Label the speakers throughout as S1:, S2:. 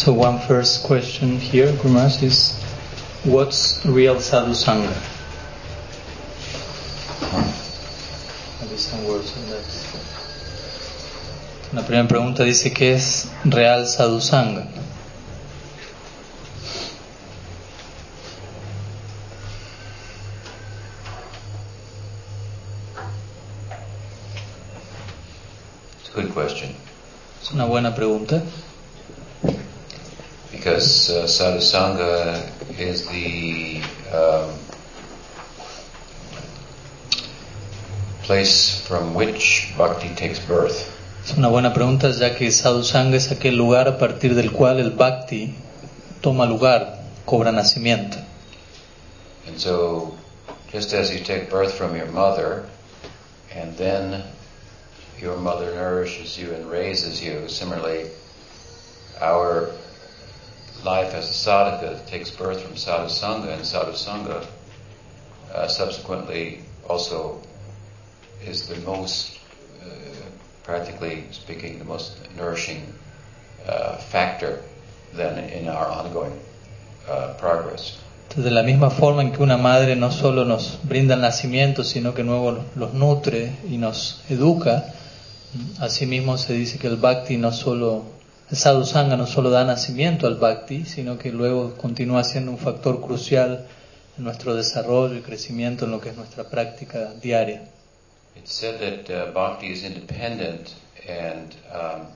S1: So one first question here, Gurumaharaj, is what's real sadhu sangha? Maybe some words on that. La primera pregunta dice que es real sadhu sangha.
S2: It's a good question
S1: Es una buena pregunta
S2: sadhusanga is the um, place from which bhakti takes birth.
S1: Es una buena pregunta ya que sadhu sangha es aquel lugar a partir del cual el bhakti toma lugar, cobra nacimiento.
S2: And so, just as you take birth from your mother, and then your mother nourishes you and raises you, similarly, our life as a sadhaka takes birth from sadhusanga, and sadhusanga uh, subsequently also is the most, uh, practically speaking, the most nourishing uh, factor then in our ongoing uh, progress.
S1: Entonces, de la misma forma en que una madre no solo nos brinda el nacimiento, sino que luego los nutre y nos educa, asimismo se dice que el bhakti no solo, el sadhusanga no solo da nacimiento al bhakti, sino que luego continúa siendo un factor crucial en nuestro desarrollo y crecimiento en lo que es nuestra práctica diaria.
S2: It's said that uh, bhakti is independent and um,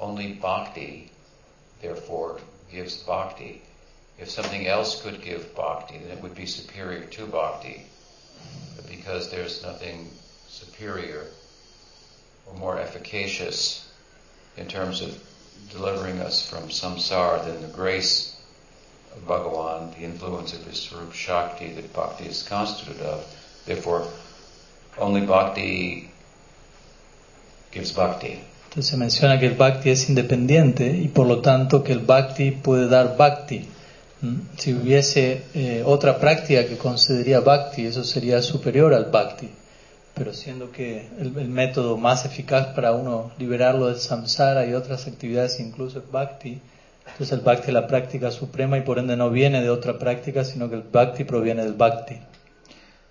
S2: only bhakti, therefore, gives bhakti. If something else could give bhakti, then it would be superior to bhakti. But because there's nothing superior or more efficacious in terms of delivering us from samsara than the grace of Bhagavan, the influence of his Swarup Shakti that bhakti is constituted of, therefore, only bhakti gives bhakti.
S1: Entonces se menciona que el bhakti es independiente y por lo tanto que el bhakti puede dar bhakti. ¿Mm? Si hubiese eh, otra práctica que concedería bhakti, eso sería superior al bhakti. Pero siendo que el, el método más eficaz para uno liberarlo del samsara y otras actividades incluso es bhakti, entonces el bhakti es la práctica suprema y por ende no viene de otra práctica, sino que el bhakti proviene del bhakti.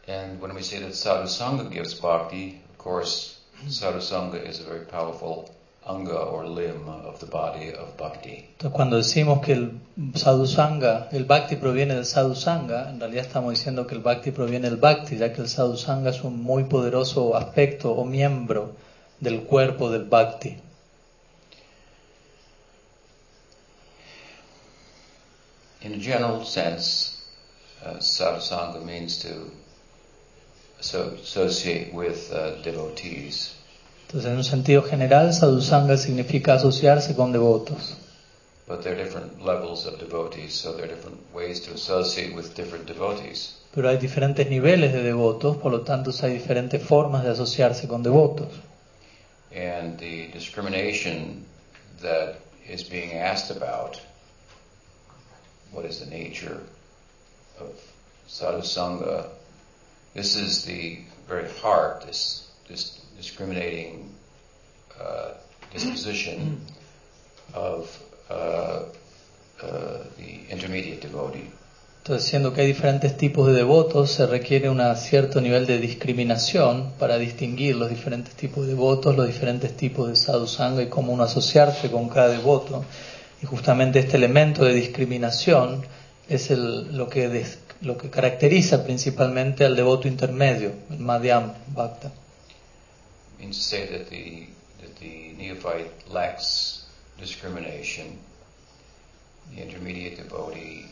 S2: And when we say that sadhusanga gives bhakti, of course, sadhusanga is a very powerful anga or limb of the body of bhakti.
S1: Entonces, cuando decimos que el sadhusanga, el bhakti proviene del sadhusanga, en realidad estamos diciendo que el bhakti proviene del bhakti, ya que el sadhusanga es un muy poderoso aspecto o miembro del cuerpo del bhakti.
S2: In a general sense, uh, sadhusanga means to so, associate with uh, devotees.
S1: Entonces, en un sentido general, sadhusanga significa asociarse con devotos.
S2: But there are different levels of devotees, so there are different ways to associate with different devotees.
S1: Pero hay diferentes niveles de devotos, por lo tanto hay diferentes formas de asociarse con devotos.
S2: And the discrimination that is being asked about, what is the nature of sadhusanga, this is the very heart, this, this discriminating uh, disposition of uh, uh, the intermediate devotee.
S1: Entonces, siendo que hay diferentes tipos de devotos, se requiere un cierto nivel de discriminación para distinguir los diferentes tipos de devotos, los diferentes tipos de sadhusanga y cómo uno asociarse con cada devoto. Y justamente este elemento de discriminación es el, lo, que des, lo que caracteriza principalmente al devoto intermedio, el Madhyam Bhakta.
S2: Means to say that the, that the neophyte lacks discrimination. The intermediate devotee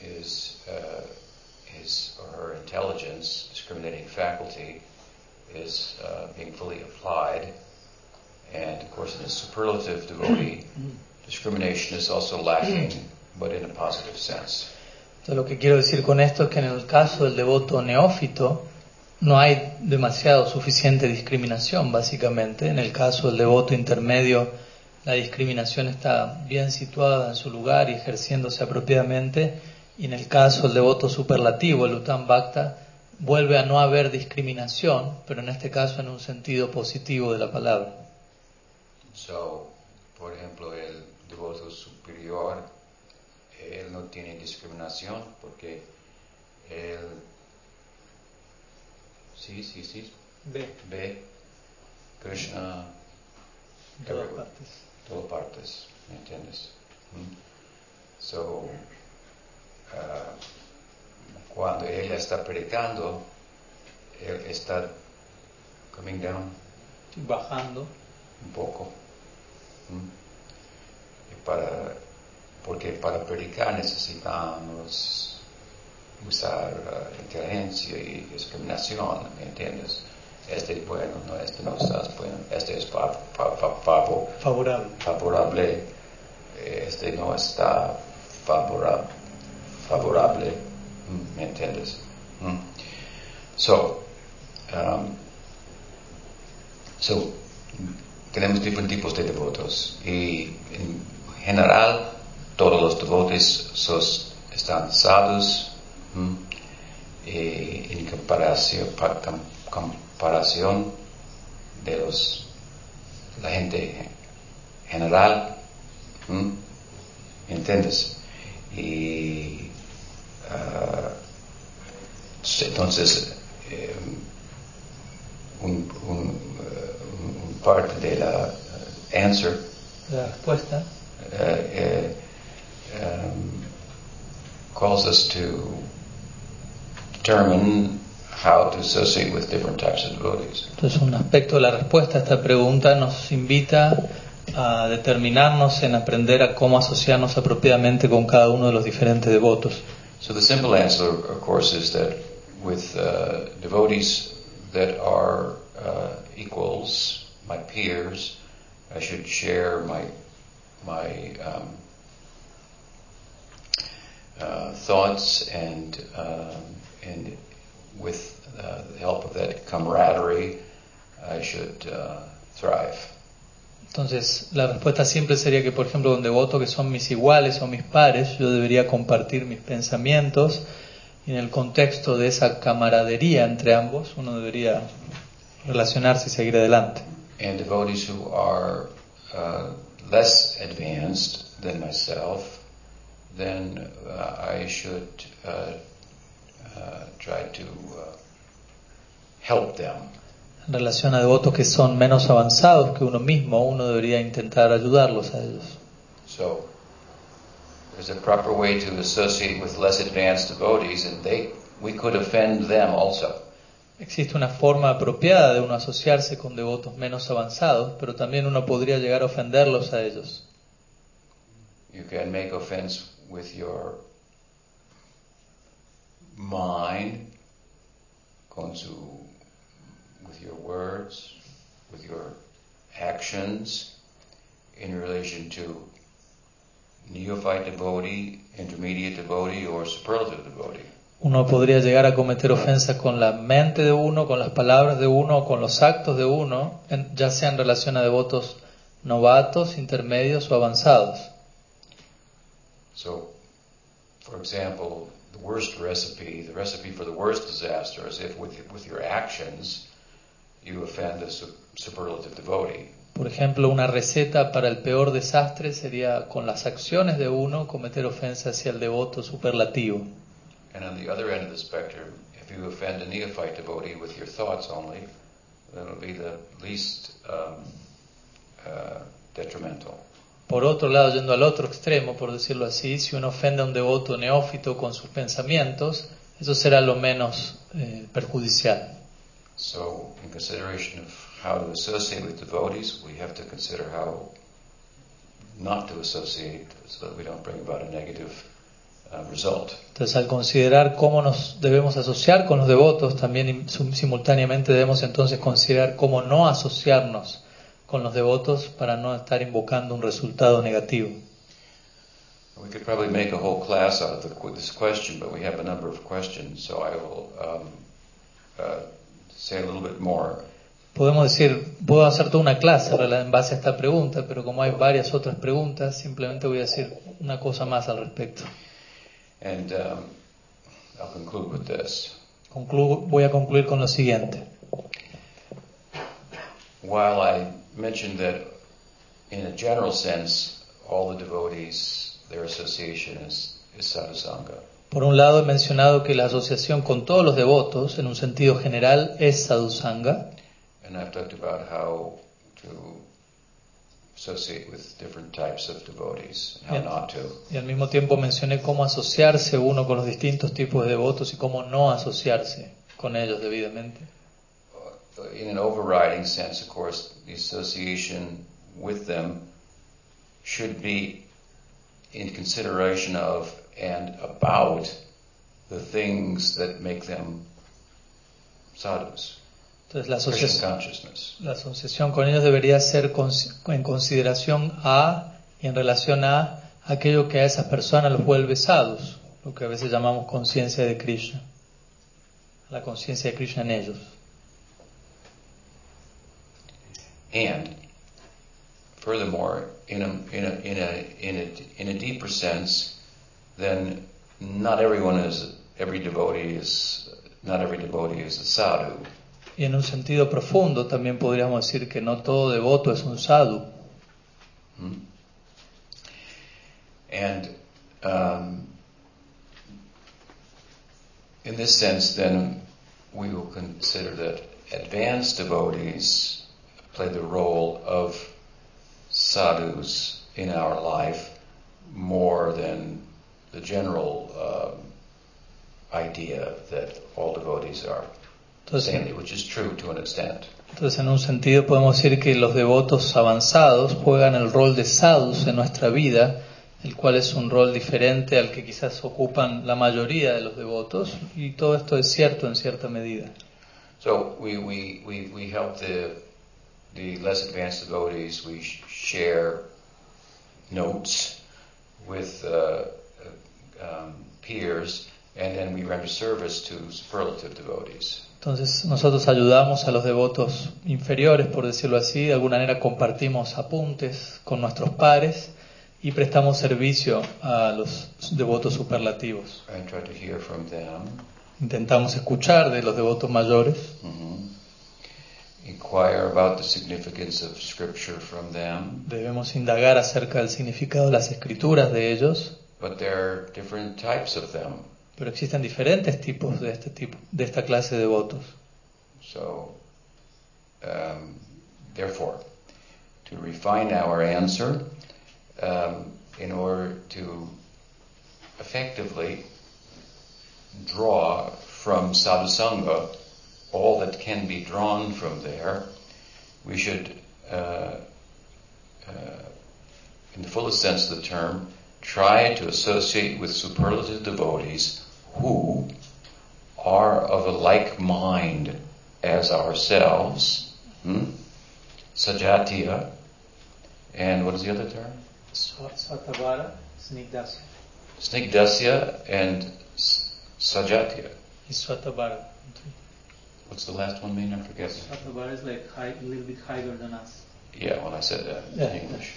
S2: is uh, his or her intelligence, discriminating faculty, is uh, being fully applied. And of course, in the superlative devotee, discrimination is also lacking, but in a positive sense.
S1: Entonces, lo que quiero decir con esto es que en el caso del devoto neófito no hay demasiado suficiente discriminación, básicamente. En el caso del devoto intermedio, la discriminación está bien situada en su lugar y ejerciéndose apropiadamente. Y en el caso del devoto superlativo, el Uttam Bhakta, vuelve a no haber discriminación, pero en este caso en un sentido positivo de la palabra.
S2: So, por ejemplo, el devoto superior, él no tiene discriminación porque él, sí, sí, sí,
S1: Ve,
S2: ve Krishna
S1: en todas
S2: everywhere,
S1: partes.
S2: todas partes, ¿me entiendes? Mm. So, ah, cuando ella está predicando, él está coming down
S1: bajando.
S2: un poco. ¿Mm? Y para, porque para predicar necesitamos usar uh, inteligencia y discriminación, ¿me entiendes? Este es bueno, no, este no está bueno, este es fa- fa- fa- favo-
S1: Favorable.
S2: favorable, eh, este no está favorable, favorable. ¿me entiendes? ¿Mm? So, um, so, tenemos diferentes tipos de devotos y en general todos los devotos están sados y en comparación, pa- com- comparación de los la gente general. ¿entiendes? y ah, entonces eh, un, un, eh, un parte de la eh, answer
S1: La respuesta
S2: uh, uh, um, calls us to determine how to associate with different types of devotees.
S1: Entonces, un aspecto de la respuesta a esta pregunta nos invita a determinarnos en aprender a cómo asociarnos apropiadamente con cada uno de los diferentes devotos.
S2: So the simple answer, of course, is that with uh, devotees that are uh, equals, my peers, I should share my my um, uh, thoughts and um, and with uh, the help of that camaraderie, I should uh, thrive.
S1: Entonces, la respuesta siempre sería que, por ejemplo, con devotos que son mis iguales o mis pares, yo debería compartir mis pensamientos y en el contexto de esa camaradería entre ambos, uno debería relacionarse y seguir adelante.
S2: and devotees who are uh, less advanced than myself, then uh, I should uh, uh, try to uh, help them.
S1: En relación a devotos que son menos avanzados que uno mismo, uno debería intentar ayudarlos a ellos.
S2: So there's a proper way to associate with less advanced devotees, and they we could offend them also.
S1: Existe una forma apropiada de uno asociarse con devotos menos avanzados, pero también uno podría llegar a ofenderlos a ellos.
S2: You can make offense with your mind, con su, with your words, with your actions, in relation to neophyte devotee, intermediate devotee, or superlative devotee.
S1: Uno podría llegar a cometer ofensas con la mente de uno, con las palabras de uno, con los actos de uno, ya sea en relación a devotos novatos, intermedios o avanzados.
S2: So, for example, the worst recipe, the recipe for the worst disaster is if with, with your actions you offend a superlative devotee.
S1: Por ejemplo, una receta para el peor desastre sería con las acciones de uno cometer ofensas hacia el devoto superlativo.
S2: And on the other end of the spectrum, if you offend a neophyte devotee with your thoughts only, then it'll be the least um, uh, detrimental.
S1: Por otro lado, yendo al otro extremo, por decirlo así, si uno ofende a un devoto neófito con sus pensamientos, eso será lo menos eh, perjudicial.
S2: So, in consideration of how to associate with devotees, we have to consider how not to associate so that we don't bring about a negative uh, result.
S1: Entonces, al considerar cómo nos debemos asociar con los devotos, también im- sim- simultáneamente debemos entonces considerar cómo no asociarnos con los devotos para no estar invocando un resultado negativo.
S2: We could probably make a whole class out of the, this question, but we have a number of questions, so I will um, uh, say a little bit more.
S1: Podemos decir, puedo hacer toda una clase en base a esta pregunta, pero como hay varias otras preguntas, simplemente voy a decir una cosa más al respecto.
S2: And um, I'll conclude with this.
S1: Conclu- voy a concluir con lo siguiente.
S2: While I mentioned that in a general sense, all the devotees, their association is, is sadhusanga.
S1: Por un lado he mencionado que la asociación con todos los devotos, en un sentido general, es sadhusanga.
S2: And I've talked about how to associate with different types of devotees and how not to.
S1: Y al mismo tiempo mencioné cómo asociarse uno con los distintos tipos de devotos y cómo no asociarse con ellos debidamente.
S2: In an overriding sense, of course, the association with them should be in consideration of and about the things that make them sadhus,
S1: Entonces la asociación, la asociación con ellos debería ser cons- en consideración a y en relación a aquello que a esas personas los vuelve sadhus, lo que a veces llamamos conciencia de Krishna, la conciencia de Krishna en ellos.
S2: And furthermore, in a, in a, in a, in a, in a deeper sense, then not everyone is, every devotee is, not every devotee is a sadhu.
S1: Y en un sentido profundo también podríamos decir que no todo devoto es un sadhu.
S2: Hmm? And um, in this sense, then we will consider that advanced devotees play the role of sadhus in our life more than the general um, idea that all devotees are
S1: Entonces,
S2: saintly, which is true to an extent.
S1: Entonces, en un sentido podemos decir que los devotos avanzados juegan el rol de sadhus en nuestra vida, el cual es un rol diferente al que quizás ocupan la mayoría de los devotos, y todo esto es cierto en cierta medida.
S2: So we, we, we, we help the, the less advanced devotees, we share notes with uh, uh, um, peers, and then we render service to superlative devotees.
S1: Entonces, nosotros ayudamos a los devotos inferiores, por decirlo así, de alguna manera compartimos apuntes con nuestros pares y prestamos servicio a los devotos superlativos.
S2: And try to hear from them,
S1: Intentamos escuchar de los devotos mayores.
S2: mhm. Inquire about the significance of scripture from them,
S1: Debemos indagar acerca del significado de las escrituras de ellos,
S2: but there are different types of them.
S1: pero existen diferentes tipos de este tipo, de esta clase de devotos.
S2: So, um, therefore, to refine our answer, um, in order to effectively draw from sadhusanga all that can be drawn from there, we should, uh, uh, in the fullest sense of the term, try to associate with superlative devotees who are of a like mind as ourselves, hmm? sajatiya, and what is the other term? Svatabara, Snigdasya Snigdasya and sajatiya. What's the last one mean? I forget.
S1: is like high, a little bit higher than us.
S2: Yeah, when I said that in
S1: Yeah.
S2: English.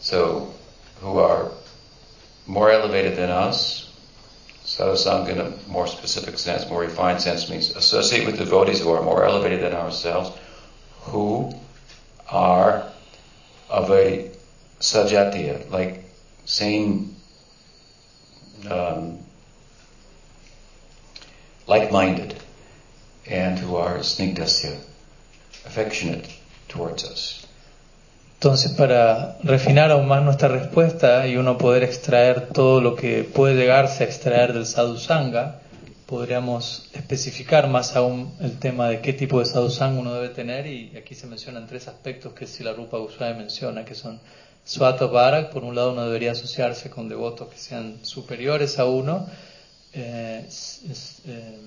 S2: So, who are more elevated than us, sadhusanga in a more specific sense, more refined sense means associate with devotees who are more elevated than ourselves, who are of a sajatiya, like same, um, like-minded, and who are snigdasya, affectionate towards us.
S1: Entonces, para refinar aún más nuestra respuesta y uno poder extraer todo lo que puede llegarse a extraer del sadhusanga, podríamos especificar más aún el tema de qué tipo de sadhusanga uno debe tener y aquí se mencionan tres aspectos que si la Rupa Goswami menciona, que son Swata Bharak, por un lado uno debería asociarse con devotos que sean superiores a uno, eh, s- s- eh,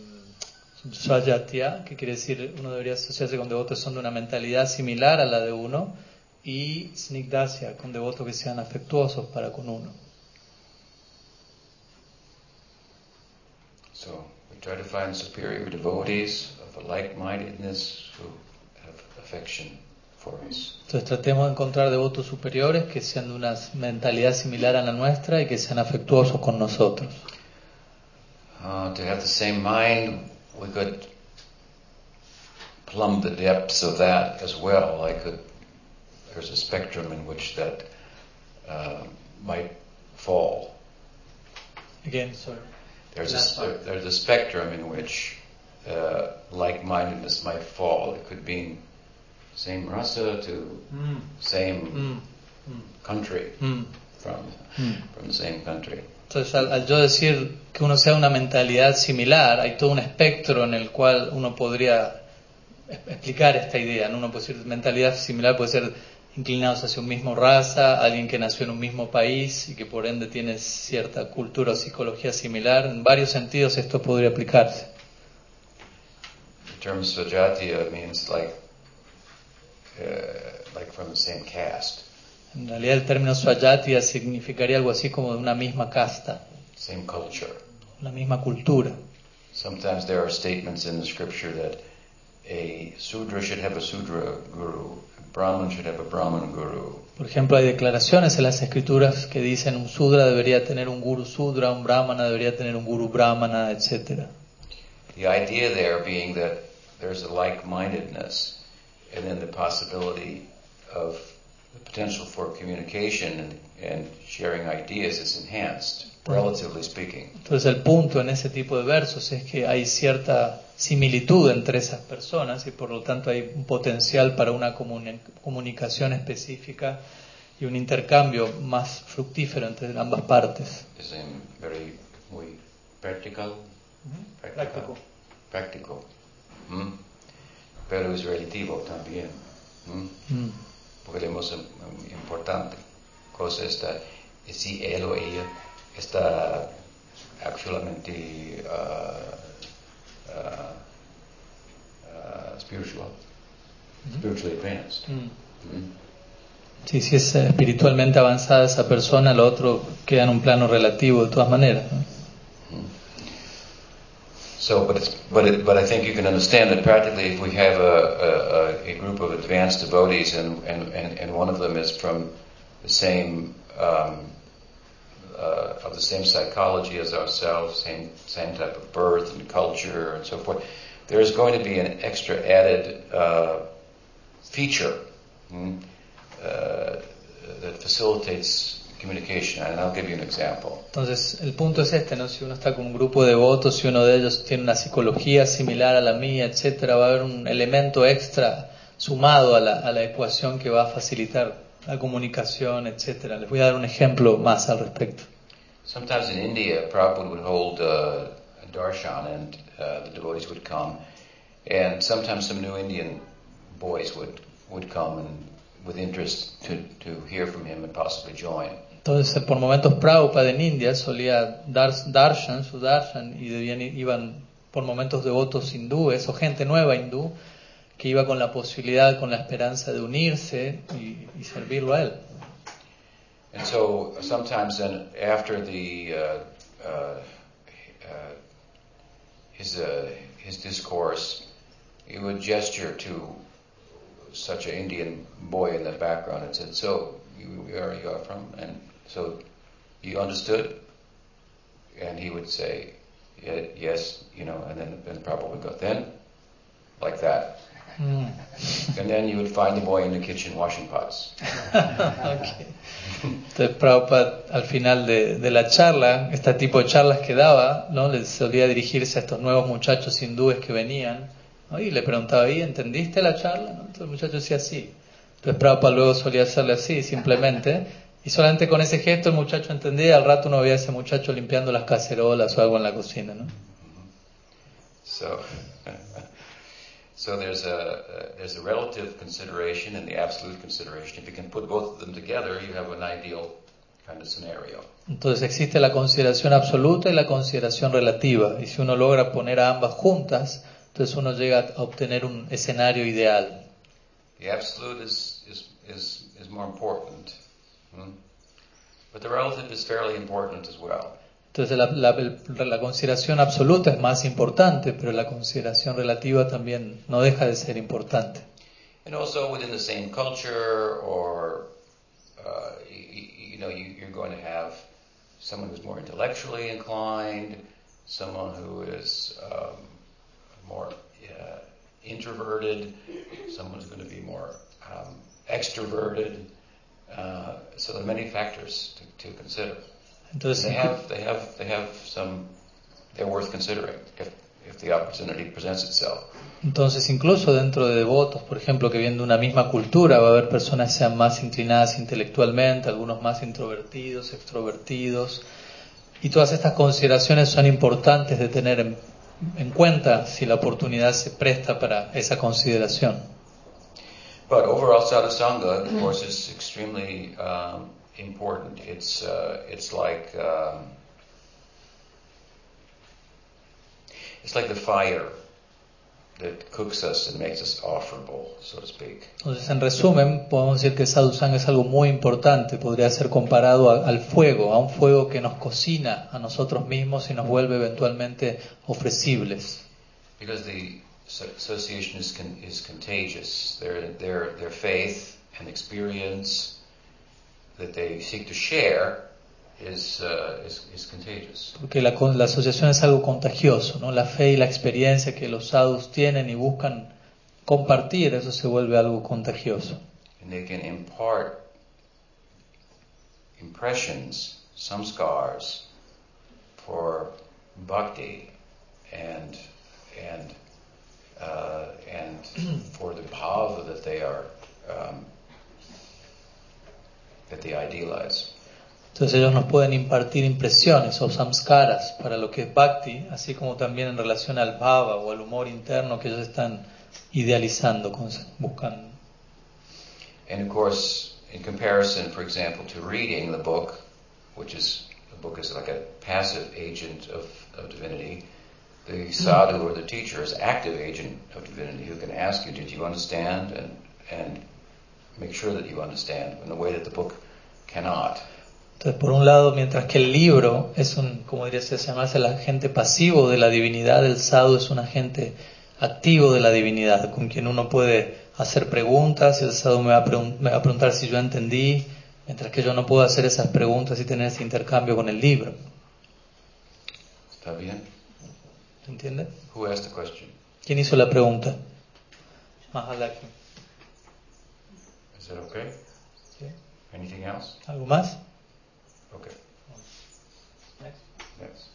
S1: Swajatya, que quiere decir uno debería asociarse con devotos son de una mentalidad similar a la de uno, y Snigdasya, con devotos que sean afectuosos para con uno.
S2: So we try to find superior devotees of a like-mindedness who have affection for us.
S1: Entonces tratemos de encontrar devotos superiores que sean de una mentalidad similar a la nuestra y que sean afectuosos con nosotros.
S2: Uh, to have the same mind, we could plumb the depths of that as well. I could. There's a spectrum in which that uh, might fall.
S1: Again, sorry.
S2: There's a, there's a spectrum in which uh, like-mindedness might fall. It could be same rasa to
S1: Mm,
S2: same
S1: mm,
S2: country
S1: mm,
S2: from
S1: mm.
S2: from the same country.
S1: Entonces, al, al yo decir que uno sea una mentalidad similar, hay todo un espectro en el cual uno podría es- explicar esta idea. ¿no? Uno puede decir mentalidad similar puede ser inclinados hacia un mismo raza, alguien que nació en un mismo país y que por ende tiene cierta cultura o psicología similar. En varios sentidos esto podría aplicarse.
S2: The term means like uh, like from the same caste,
S1: En realidad el término swajatiya significaría algo así como de una misma casta,
S2: same culture.
S1: una misma cultura.
S2: Sometimes there are statements in the scripture that a Sudra should have a Sudra guru, a Brahman should have a Brahman guru,
S1: Por ejemplo, hay declaraciones en las escrituras que dicen un sudra debería tener un guru sudra, un brahmana debería tener un guru brahmana, etc.
S2: The idea there being that there's a like-mindedness and then the possibility of potential for communication and, and sharing ideas is enhanced, relatively speaking.
S1: Entonces el punto en ese tipo de versos es que hay cierta similitud entre esas personas y por lo tanto hay un potencial para una comuni- comunicación específica y un intercambio más fructífero entre ambas partes.
S2: Um, very muy practical,
S1: Práctico.
S2: práctico, ¿m? pero es relativo también, ¿m?
S1: Mm.
S2: Lo más um, importante cosa está es si él o ella está actualmente uh, uh, uh, spiritual, spiritually advanced.
S1: Mm.
S2: ¿m?
S1: Sí, si es eh, espiritualmente avanzada esa persona, lo otro queda en un plano relativo de todas maneras. ¿no?
S2: So, but it's, but it, but I think you can understand that practically, if we have a, a, a group of advanced devotees, and, and, and, and one of them is from the same um, uh, of the same psychology as ourselves, same same type of birth and culture and so forth, there is going to be an extra added uh, feature hmm, uh, that facilitates communication. And I'll give you an example.
S1: Entonces, el punto es este, ¿no? Si uno está con un grupo de devotos, si uno de ellos tiene una psicología similar a la mía, etcétera, va a haber un elemento extra sumado a la, a la ecuación que va a facilitar la comunicación, etcétera. Les voy a dar un ejemplo más al respecto.
S2: Sometimes in India, Prabhupada would hold uh, a darshan and uh, the devotees would come. And sometimes some new Indian boys would, would come and with interest to, to hear from him and possibly join.
S1: Entonces, por momentos Prabhupada en India solía dar darshan, su darshan, y debían, iban por momentos devotos hindúes o gente nueva hindú que iba con la posibilidad, con la esperanza de unirse y, y servirlo a él.
S2: And so sometimes then after the uh, uh, uh, his uh, discourse, he would gesture to such an Indian boy in the background and said, "So you, where you are from?" And so you understood, and he would say, "Ye- "Yes," you know, and then then Prabhupada would go, "Then," like that,
S1: Mm.
S2: and then you would find the boy in the kitchen washing pots.
S1: Ok. Entonces Prabhupada al final de, de la charla, este tipo de charlas que daba, ¿no? les solía dirigirse a estos nuevos muchachos hindúes que venían ¿no? y le preguntaba, ¿y entendiste la charla? ¿no? Entonces el muchacho decía sí. Entonces Prabhupada luego solía hacerle así, simplemente, y solamente con ese gesto el muchacho entendía al rato uno veía a ese muchacho limpiando las cacerolas o algo en la cocina. ¿no?
S2: So, so there's a there's a relative consideration and the absolute consideration. If you can put both of them together, you have an ideal kind of scenario.
S1: Entonces existe la consideración absoluta y la consideración relativa, y si uno logra poner a ambas juntas, entonces uno llega a obtener un escenario ideal.
S2: The absolute is is is, is more important, hmm? but the relative is fairly important as well.
S1: Entonces la, la- la consideración absoluta es más importante, pero la consideración relativa también no deja de ser importante.
S2: And also within the same culture, or uh, you, you know, you, you're going to have someone who's more intellectually inclined, someone who is um, more uh, introverted, someone who's going to be more um, extroverted. Uh, so there are many factors to, to consider.
S1: Entonces,
S2: They have, they have, they have some. They're worth considering if, if the opportunity presents itself.
S1: entonces, incluso dentro de devotos, por ejemplo, que vienen de una misma cultura, va a haber personas que sean más inclinadas intelectualmente, algunos más introvertidos, extrovertidos, y todas estas consideraciones son importantes de tener en, en cuenta si la oportunidad se presta para esa consideración.
S2: But overall, sadhusanga, of course, is extremely um, important. It's uh, it's like um, it's like the fire that cooks us and makes us offerable, so to speak.
S1: Entonces, en resumen, podemos decir que sadhusanga es algo muy importante, podría ser comparado a- al fuego, a un fuego que nos cocina a nosotros mismos y nos vuelve eventualmente ofrecibles.
S2: Because the so- association is con- is contagious. Their their their faith and experience that they seek to share is uh, is, is contagious.
S1: Porque la, la asociación es algo contagioso, ¿no? La fe y la experiencia que los sadhus tienen y buscan compartir, eso se vuelve algo contagioso.
S2: and they can impart impressions, some scars, for bhakti and uh, and for the that they are um, that they idealize.
S1: Entonces ellos nos pueden impartir impresiones o samskaras para lo que es bhakti, así como también en relación al bhava o al humor interno que ellos están idealizando, buscando.
S2: And of course, in comparison, for example, to reading the book, which is the book is like a passive agent of, of divinity, the sadhu or the teacher is active agent of divinity who can ask you, did you understand? And, and make sure that you understand in a way that the book cannot.
S1: Entonces, por un lado, mientras que el libro es un, como diría se llamarse, el agente pasivo de la divinidad, el sadhu es un agente activo de la divinidad, con quien uno puede hacer preguntas el sadhu me va, a pregun- me va a preguntar si yo entendí, mientras que yo no puedo hacer esas preguntas y tener ese intercambio con el libro.
S2: ¿Está bien?
S1: ¿Se entiende?
S2: Who asked the question?
S1: ¿Quién hizo la pregunta? Mahalakshmi.
S2: Is that okay?
S1: ¿Sí?
S2: Anything else?
S1: ¿Algo más?
S2: Okay. Yes.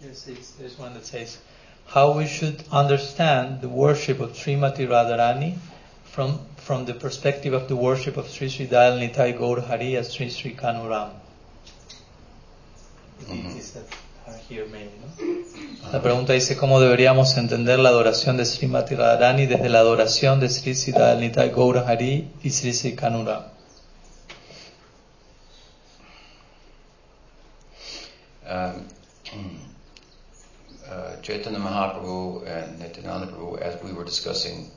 S1: Here says, there's one that says, how we should understand the worship of Srimati Radharani from, from the perspective of the worship of Sri Sri Dayal Nitai Gaur Hari as Sri Sri Kanuram. La pregunta dice cómo deberíamos entender la adoración de Srimati Radharani desde la adoración de Sri Sri Dayal Nitai Gaur Hari y Sri Kanuram.
S2: Um, uh, Chaitanya Mahaprabhu and Nityananda Prabhu, as we were discussing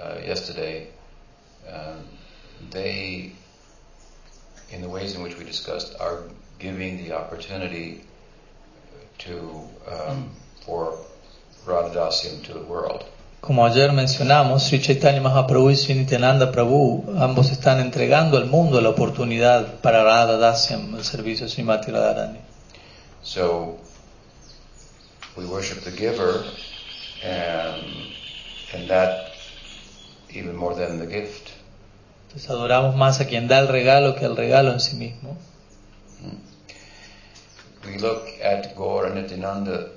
S2: uh, yesterday, um, they, in the ways in which we discussed, are giving the opportunity to um, for Radhadasyam to the world.
S1: Como ayer mencionamos, Sri Chaitanya Mahaprabhu y Sri Nityananda Prabhu ambos están entregando al mundo la oportunidad para Radha Dasyam, el servicio de Srimati Radharani.
S2: So we worship the giver, and and that even more than the gift.
S1: Entonces adoramos más a quien da el regalo que al regalo en sí mismo.
S2: We look at Gaur and Nityananda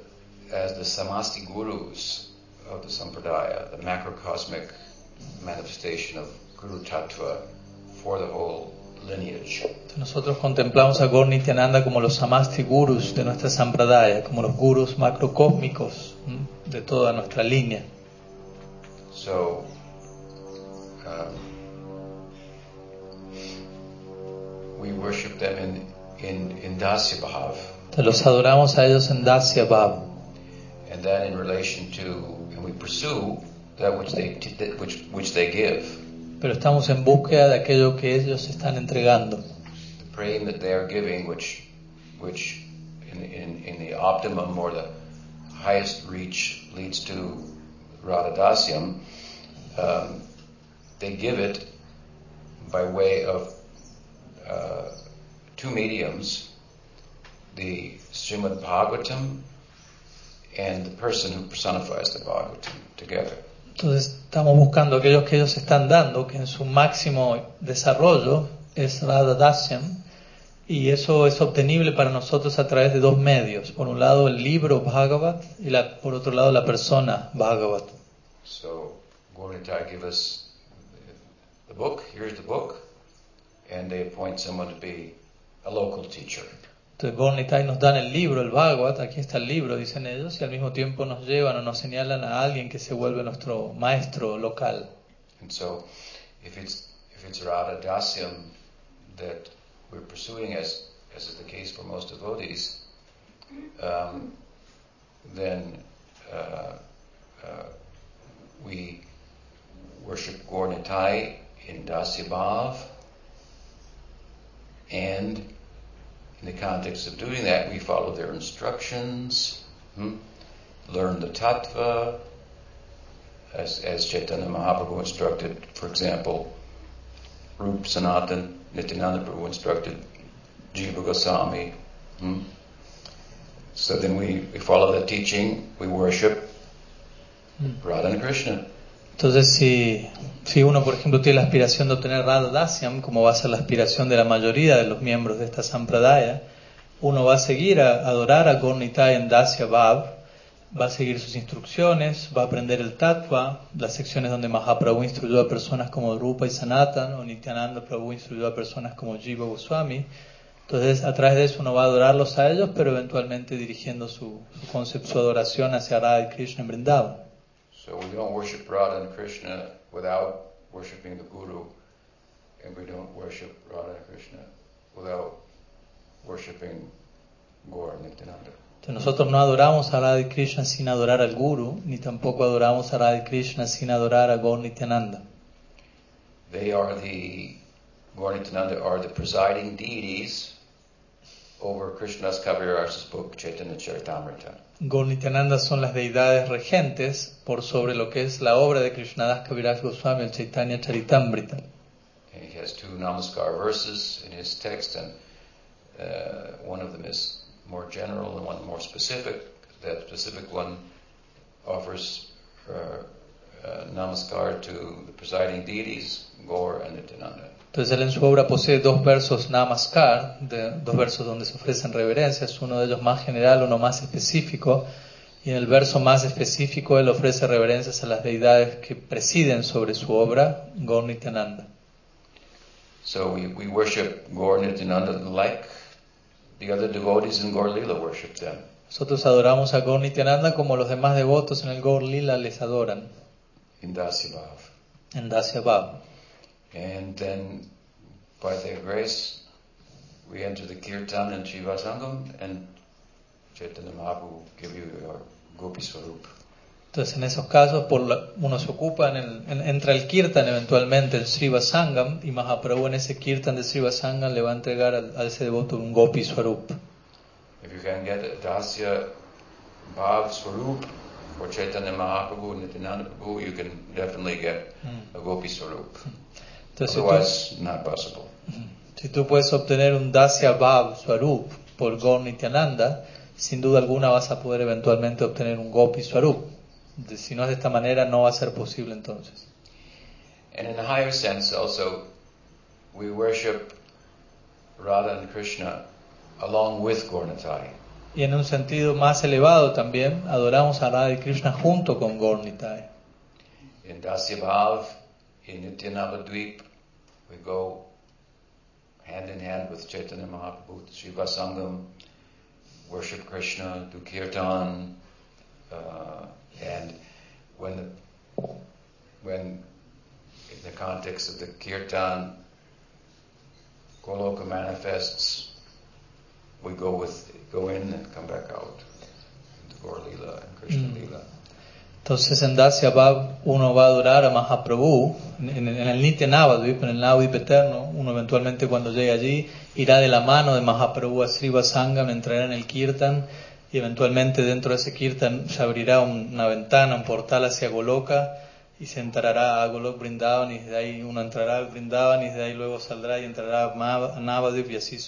S2: as the samasti gurus of the sampradaya, the macrocosmic manifestation of Guru Tattva for the whole lineage.
S1: Nosotros contemplamos a Gaur Nityananda como los samasti gurus de nuestra sampradaya, como los gurus macrocósmicos de toda nuestra línea.
S2: So, um, we worship them in, in, in Dasya Bhav,
S1: los adoramos a ellos en Dasya Bhav.
S2: and that in relation to, and we pursue that which they, which, which they give.
S1: Pero estamos en búsqueda de aquello que ellos están entregando.
S2: the praying that they are giving, which, which in, in, in the optimum or the highest reach leads to Radhadasyam, um, they give it by way of uh, two mediums, the Srimad Bhagavatam and the person who personifies the Bhagavatam together.
S1: Entonces estamos buscando aquellos que ellos están dando, que en su máximo desarrollo es Radha Dasyam, y eso es obtenible para nosotros a través de dos medios. Por un lado el libro Bhagavat y la, por otro lado la persona Bhagavat.
S2: So, Gaurnitai give us the book, here's the book, and they appoint someone to be a local teacher.
S1: Entonces Gornitai nos dan el libro, el Bhagavat, aquí está el libro, dicen ellos, y al mismo tiempo nos llevan o nos señalan a alguien que se vuelve nuestro maestro local.
S2: And so, if it's, Radha Dasyam that we're pursuing, as, as is the case for most devotees, um, then uh, uh, we worship Gornitai in Dasyabhav, in the context of doing that, we follow their instructions, hmm? learn the tattva, as, as Chaitanya Mahaprabhu instructed, for example, Rup Sanatan, Nityananda Prabhu instructed Jiva Goswami. Hmm? So then we, we follow that teaching, we worship Radha and Krishna.
S1: Entonces, si, si uno, por ejemplo, tiene la aspiración de obtener Radha Dasyam, como va a ser la aspiración de la mayoría de los miembros de esta Sampradaya, uno va a seguir a adorar a Gornitai en Dasya Bhav, va a seguir sus instrucciones, va a aprender el Tattva, las secciones donde Mahaprabhu instruyó a personas como Rupa y Sanatan, o Nityananda Prabhu instruyó a personas como Jiva Goswami. Entonces, a través de eso uno va a adorarlos a ellos, pero eventualmente dirigiendo su, su concepto, su adoración hacia Radha y Krishna en Vrindavan.
S2: So we don't worship Radha and Krishna without worshiping the Guru, and we don't worship Radha and Krishna without worshiping Gaur Nityananda.
S1: Nosotros no adoramos a Radha y Krishna sin adorar al Guru, ni tampoco adoramos a Radha y Krishna sin adorar a Gaur Nityananda.
S2: They are the Gaur Nityananda are the presiding deities over Krishna's Kaviras's book Chaitanya Charitamrita.
S1: Gaur Nityananda son las deidades regentes por sobre lo que es la obra de Krishnadas Kaviraj Goswami, el Chaitanya Charitamrita.
S2: And he has two Namaskar verses in his text, and uh, one of them is more general and one more specific. That specific one offers uh, uh, Namaskar to the presiding deities, Gaur and Nityananda.
S1: Entonces él en su obra posee dos versos Namaskar, de, dos versos donde se ofrecen reverencias, uno de ellos más general, uno más específico, y en el verso más específico él ofrece reverencias a las deidades que presiden sobre su obra, Gaur Nityananda.
S2: So we, we worship Gaur Nityananda like the other devotees in Gaur Lila worship them.
S1: Nosotros adoramos a Gaur Nityananda como los demás devotos en el Gaur Lila les adoran,
S2: in Dasyabhav.
S1: en Dasya Bhav.
S2: And then, by their grace, we enter the kirtan and Shiva Sangam, and Chaitanya Mahaprabhu give you your Gopi Swarup.
S1: Entonces en esos casos por la- uno se ocupa, en el, en- entra el kirtan eventualmente, el Sriva Sangam, y Mahaprabhu en ese kirtan de Sriva Sangam le va a entregar al- a, ese devoto un Gopi Swarup.
S2: If you can get a Dasya Bhav Swarup for Chaitanya Mahaprabhu and Nityananda Prabhu, you can definitely get mm. a Gopi Swarup. Mm.
S1: Entonces si tú,
S2: Otherwise, not possible.
S1: si tú puedes obtener un Dasya Bhav Swarup por Gaur Nityananda, sin duda alguna vas a poder eventualmente obtener un Gopi Swarup. Si no es de esta manera, no va a ser posible entonces.
S2: And in a higher sense, also, we worship Radha and Krishna along with.
S1: Y en un sentido más elevado también, adoramos a Radha y Krishna junto con Gaur Nitai.
S2: In Dasya Bhav, in Nityanavadvip, we go hand in hand with Chaitanya Mahaprabhu, Shiva Sangam, worship Krishna, do kirtan, uh, and when the, when in the context of the kirtan, Goloka manifests, we go with go in and come back out into Gaur Lila and Krishna
S1: Mm.
S2: Lila.
S1: Entonces en Dasya Bhav uno va a adorar a Mahaprabhu, en, en el Nitya Navadvip, en el Navadvip eterno, uno eventualmente cuando llegue allí irá de la mano de Mahaprabhu a Sriva Sangam, entrará en el Kirtan y eventualmente dentro de ese Kirtan se abrirá un- una ventana, un portal hacia Goloka y se entrará a Golok Vrindavan y desde ahí uno entrará al Vrindavan y desde ahí luego saldrá y entrará a Navadvip y así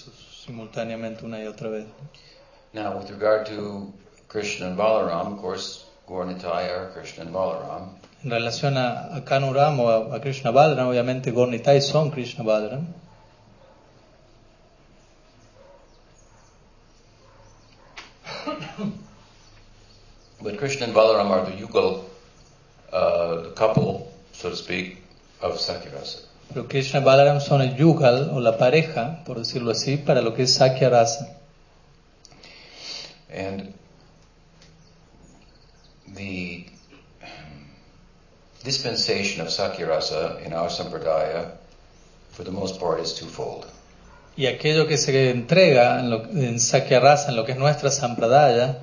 S1: simultáneamente una y otra vez.
S2: Now, with regard to Krishna and Balaram, of course, Krishna and Balaram.
S1: En relación a, a Kanuram o a, a Krishna Balaram, obviamente Gornitai son Krishna Balaram.
S2: But Krishna and Balaram are the yugal, uh, the couple, so to speak, of Sakirasa.
S1: Pero Krishna y Balaram son el yugal o la pareja, por decirlo así, para lo que es Sakya Rasa.
S2: And the dispensation of Sakirasa in our Sampradaya, for the most part, is twofold.
S1: Y aquello que se entrega en, lo, en Sakya Rasa, en lo que es nuestra Sampradaya,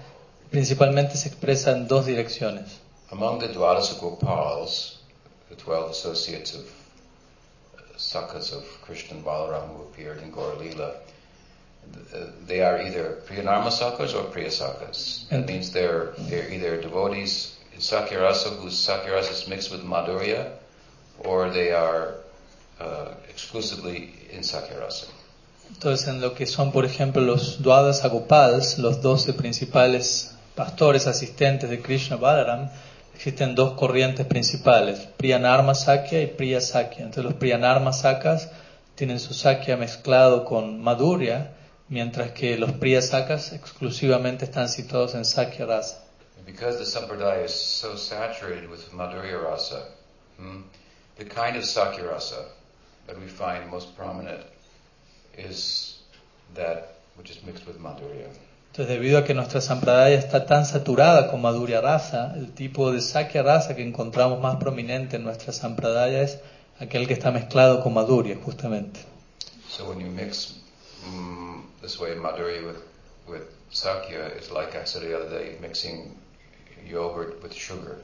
S1: principalmente se expresa en dos direcciones.
S2: Among the Dwadasa Gopals, the 12 associates of uh, Sakas of Krishna and Balaram who appeared in Gaur Leela, th- they are either Priyanarma Sakas or Priya Sakas. That means they're, they're either devotees in Sakyarasa whose is mixed with Madhurya, or they are uh, exclusively in.
S1: Entonces, en lo que son, por ejemplo, los Dwadas Agopals, los 12 principales pastores asistentes de Krishna Balaram, existen dos corrientes principales, Priyanarma Sakya y Priya Sakya. Entonces, los Priyanarma Sakas tienen su Sakya mezclado con Madhurya, mientras que los Priya Sakas exclusivamente están situados en Sakya Rasa.
S2: Because the Sampradaya is so saturated with Madhurya Rasa, hmm, the kind of Sakyarasa that we find most prominent is that which is mixed with Madhurya.
S1: Entonces, debido a que nuestra Sampradaya está tan saturada con Madhurya Rasa, el tipo de Sakya Rasa que encontramos más prominente en nuestra Sampradaya es aquel que está mezclado con Madhurya, justamente.
S2: So when you mix mm, this way Madhurya with, with Sakya, it's like I said the other day, mixing yogurt with sugar.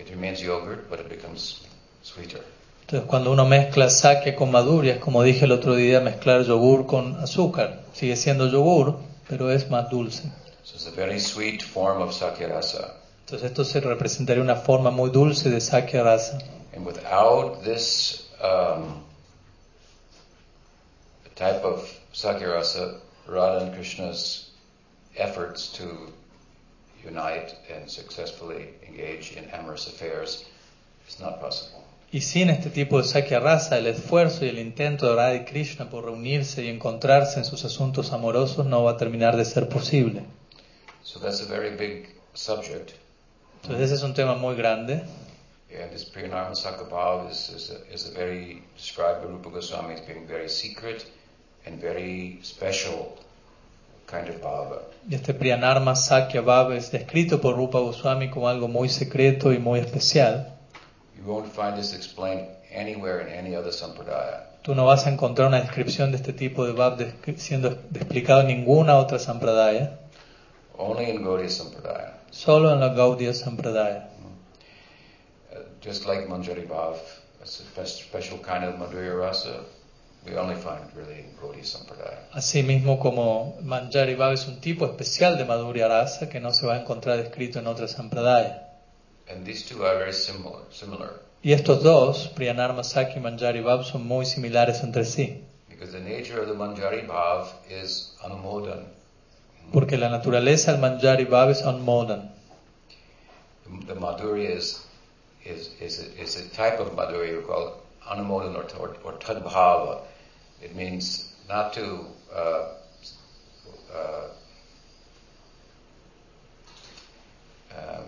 S2: It remains yogurt, but it becomes sweeter.
S1: Entonces, cuando uno mezcla Sakya con Madhurya, es como dije el otro día, mezclar yogur con azúcar. Sigue siendo yogur, pero es más dulce.
S2: So it's a very sweet form of Sakyarasa.
S1: Entonces, esto se representaría una forma muy dulce de Sakya Rasa.
S2: And without this um, type of Sakyarasa, Radha and Krishna's efforts to unite and successfully engage in amorous affairs is not possible.
S1: Y sin este tipo de Sakya el esfuerzo y el intento de Radha y Krishna por reunirse y encontrarse en sus asuntos amorosos no va a terminar de ser posible.
S2: So that's a very big subject.
S1: Entonces ese es un tema muy grande.
S2: And this Priyanarma Sakabhav is, is, a, is a very, described by Rupa Goswami as being very secret and very special kind of bhava.
S1: Y este Priyanarma Sakya Bhava es descrito por Rupa Goswami como algo muy secreto y muy especial.
S2: You won't find this explained anywhere in any other sampradaya.
S1: Tú no vas a encontrar una descripción de este tipo de Bhav descri- siendo explicado en ninguna otra Sampradaya,
S2: Only in Gaudiya Sampradaya.
S1: solo en la Gaudiya Sampradaya.
S2: Uh, just like Manjari Bhav, a spe- special kind of Madhurya Rasa, we only find really in Gaudiya Sampradaya.
S1: Asimismo como Manjari Bhav es un tipo especial de Madhurya Rasa que no se va a encontrar descrito en otra Sampradaya.
S2: And these two are very similar. similar
S1: Y estos dos, Priyanarma Sakya y Manjari Bhav, son muy similares entre sí,
S2: because the nature of the Manjari Bhav is anumodan.
S1: porque la naturaleza del Manjari Bhav es Anmodan.
S2: The, the Madhurya is, is, is, a, is a type of Madhurya we call anumodan or, or, or tadbhava. It means not to uh, uh, um,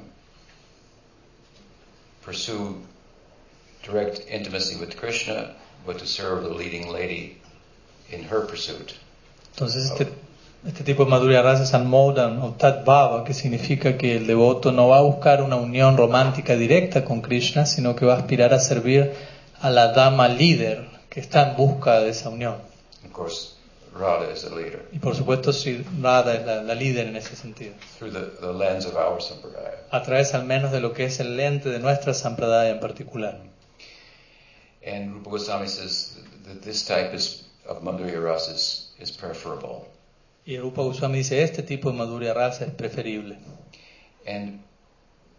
S2: pursue direct intimacy with Krishna, but to serve the leading lady in her pursuit.
S1: Entonces este, este tipo de Madhurya Rasa es Anmodan o Bhava, que significa que el devoto no va a buscar una unión romántica directa con Krishna, sino que va a aspirar a servir a la dama líder que está en busca de esa unión.
S2: Of course, Radha is the leader
S1: Y por supuesto, si Radha es la, la líder en ese sentido,
S2: through the, the lens of our sampradaya.
S1: a través al menos de lo que es el lente de nuestra Sampradaya en particular.
S2: And Rupa Goswami says that this type is, of Madhurya Rasa is, is preferable.
S1: Y Rupa Goswami dice, este tipo de Madhurya Rasa es preferible.
S2: And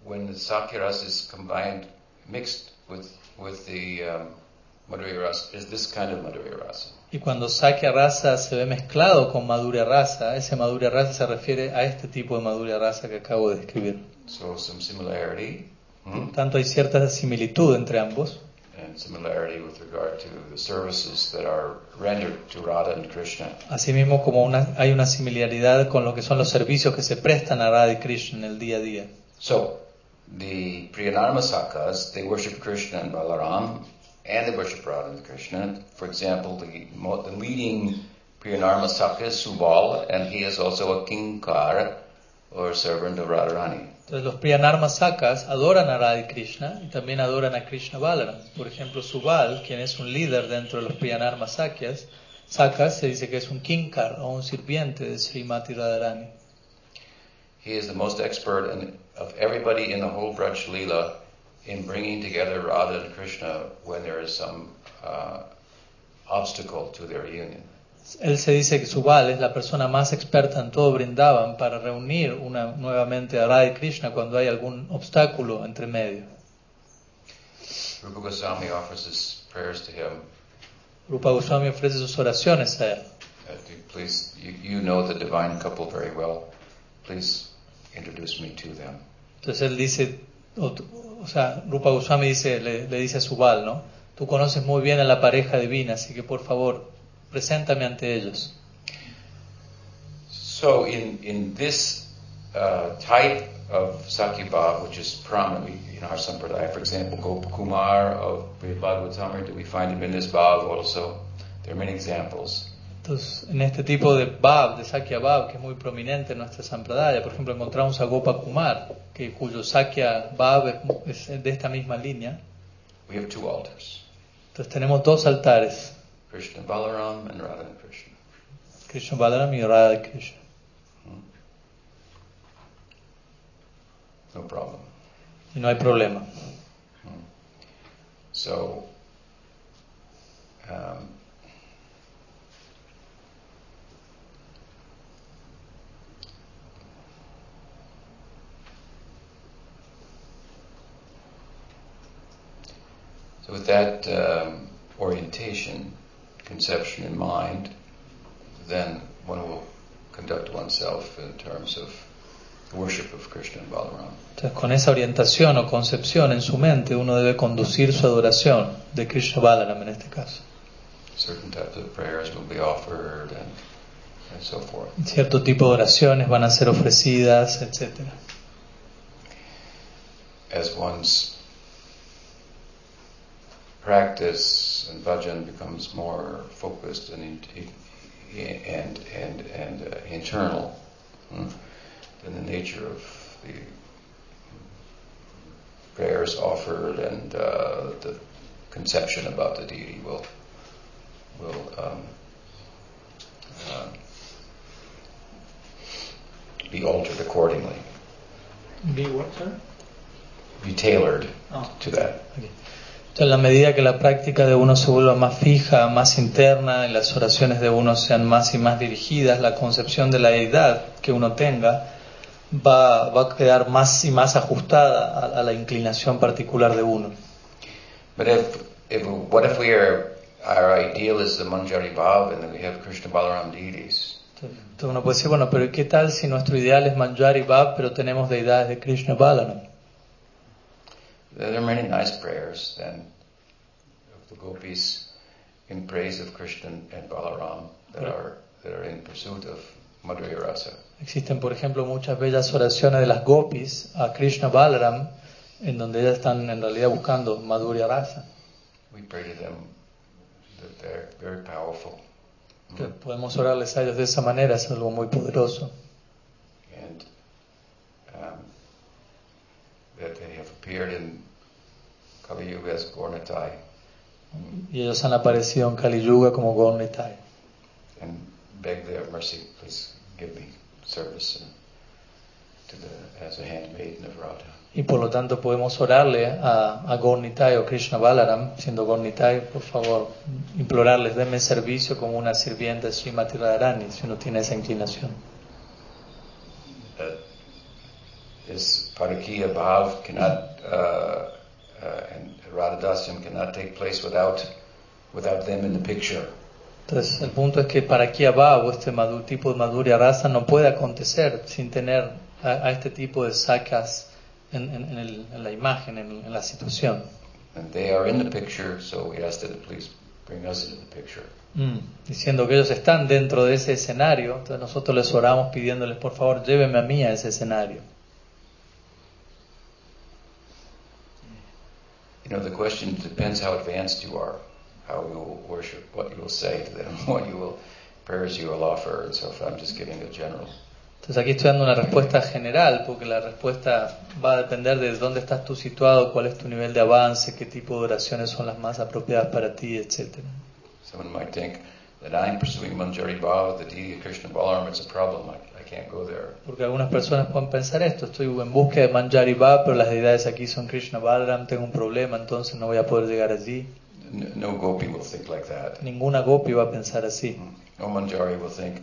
S2: when the Sakya Rasa is combined, mixed with, with the um, Madhurya Rasa, is this kind of Madhurya Rasa.
S1: Y cuando Sakya Rasa se ve mezclado con Madhurya Rasa, ese Madhurya Rasa se refiere a este tipo de Madhurya Rasa que acabo de describir.
S2: So some similarity Hmm?
S1: tanto, hay cierta similitud entre ambos.
S2: and similarity with regard to the services that are rendered to Radha and Krishna.
S1: Asimismo, como una, hay una similaridad con lo que son los servicios que se prestan a Radha y Krishna en el día a día.
S2: So, the Priyanarma Sakas, they worship Krishna and Balaram, and they worship Radha and Krishna. For example, the, the leading Priyanarma Saka is Subal, and he is also a Kinkar, or servant of Radharani.
S1: Entonces, los Priyanarma Sakas adoran a Radha y Krishna y también adoran a Krishna Balaram. Por ejemplo, Subal, quien es un líder dentro de los Priyanarma Sakyas, Sakas, se dice que es un Kinkar o un sirviente de Srimati Radharani.
S2: He is the most expert in, of everybody in the whole Braj Leela in bringing together Radha and Krishna when there is some uh, obstacle to their union.
S1: Él se dice que Subal es la persona más experta en todo Brindavan para reunir una, nuevamente a Radha y Krishna cuando hay algún obstáculo entre medio.
S2: Rupa Goswami offers his prayers to him.
S1: Rupa Goswami ofrece sus oraciones a él.
S2: Uh, please, you, you know the divine couple very well. Please introduce me to them.
S1: Entonces él dice, o, sea, Rupa Goswami dice, le, le dice a Subal, ¿no? Tú conoces muy bien a la pareja divina, así que por favor, preséntame ante ellos.
S2: So, in in this uh, type of Sakyabhav, which is prominent in our sampradaya, for example, Gopakumar of Bhagavatamrita, we find him in this bhav also. There are many examples.
S1: Entonces, en este tipo de Bhav, de Sakya Bhav, que es muy prominente en nuestra Sampradaya, por ejemplo, encontramos a Gopa Kumar, que, cuyo Sakya Bhav es, es de esta misma línea.
S2: We have two altars
S1: Entonces tenemos dos altares,
S2: Krishna Balaram and Radha and Krishna.
S1: Krishna Balaram y Radha Krishna.
S2: No problem.
S1: Y no hay problema.
S2: So, um, so with that um, orientation, conception in mind, then one will conduct oneself in terms of the worship of Krishna and Balaram.
S1: Entonces, con esa orientación o concepción en su mente, uno debe conducir su adoración de Krishna Balaram en este caso.
S2: Certain types of prayers will be offered and, and so forth.
S1: Cierto tipo de oraciones van a ser ofrecidas, etc.
S2: as one's practice and bhajan becomes more focused and in, and and and uh, internal, hmm, then the nature of the prayers offered and uh, the conception about the deity will will um, uh, be altered accordingly, be what, sir? Be tailored to that.
S1: Entonces, en la medida que la práctica de uno se vuelva más fija, más interna, y las oraciones de uno sean más y más dirigidas, la concepción de la deidad que uno tenga va, va a quedar más y más ajustada a, a la inclinación particular de uno.
S2: But if, if what if we are our ideal is the Manjari Bhav and then we have Krishna Balaram deities?
S1: Entonces uno puede decir, bueno, pero ¿qué tal si nuestro ideal es Manjari Bhav, pero tenemos deidades de Krishna Balaram?
S2: There are many nice prayers then of the gopis in praise of Krishna and Balaram that are that are in pursuit of Madhurya Rasa.
S1: Existen, por ejemplo, muchas bellas oraciones de las gopis a Krishna Balaram, en donde ellas están en realidad buscando Madhurya Rasa.
S2: We pray to them that they're very powerful
S1: Entonces, podemos orarles a ellos de esa manera, es algo muy poderoso.
S2: and um, that they have appeared in Kali Yuga as Gornatai
S1: Y ellos han aparecido en Kali Yuga como Gornitai.
S2: and beg their mercy, please give me service and to the, as a handmaiden of Radha.
S1: Y por lo tanto podemos orarle a, a Gornitai o Krishna Balaram, siendo Gornitai, por favor, implorarles, denme servicio como una sirvienta de Srimati Radharani, si uno tiene esa inclinación.
S2: Uh, this Parakiya Bhav cannot, uh, uh, and Radhadasyam cannot take place without, without them in the picture.
S1: Entonces, el punto es que para aquí abajo este madu- tipo de Madhurya Rasa no puede acontecer sin tener a, a este tipo de sacas en, en- en el- en la imagen, en, en la situación.
S2: And they are in the picture, so we ask that the please bring us into the picture.
S1: Diciendo que ellos están dentro de ese escenario, entonces nosotros les oramos pidiéndoles por favor lléveme a mí a ese escenario.
S2: You know, the question depends how advanced you are, how you will worship, what you will say to them, what you will, prayers you will offer, and so forth. I'm just giving a general.
S1: Entonces aquí estoy dando una respuesta general, porque la respuesta va a depender de dónde estás tú situado, cuál es tu nivel de avance, qué tipo de oraciones son las más apropiadas para ti, etcétera.
S2: Someone might think that I'm pursuing Manjari Bhava, the deity of Krishna Balaram, it's a problem. I can't go there.
S1: Porque algunas personas pueden pensar esto, estoy en búsqueda de Manjari Bhav, pero las deidades aquí son Krishna Balaram, tengo un problema, entonces no voy a poder llegar allí.
S2: N- No gopi will think like that.
S1: Ninguna gopi va a pensar así.
S2: No Manjari will think,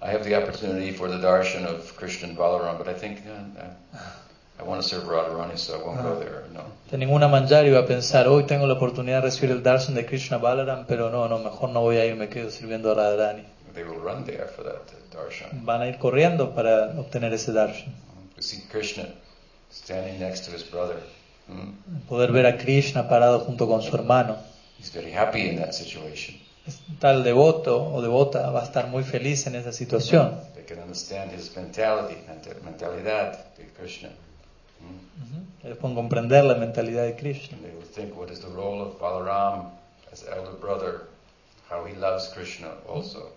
S2: I have the opportunity for the darshan of Krishna and Balaram, but I think uh, I want to serve Radharani, so I won't go there. No.
S1: De ninguna Manjari va a pensar, hoy tengo la oportunidad de recibir el darshan de Krishna Balaram, pero no, no, mejor no voy a ir, me quedo sirviendo a Radharani.
S2: They will run there for that darshan.
S1: Van a ir corriendo para obtener ese darshan.
S2: See Krishna standing next to his brother. Hmm?
S1: Poder ver a Krishna parado junto con su hermano.
S2: He's very happy in that situation.
S1: Tal devoto o devota va a estar muy feliz en esa situación.
S2: They can understand his mentality, mental- mentalidad de Krishna. Hmm?
S1: Pueden comprender la mentalidad de Krishna.
S2: And they will think, what is the role of Balaram as elder brother? How he loves Krishna also.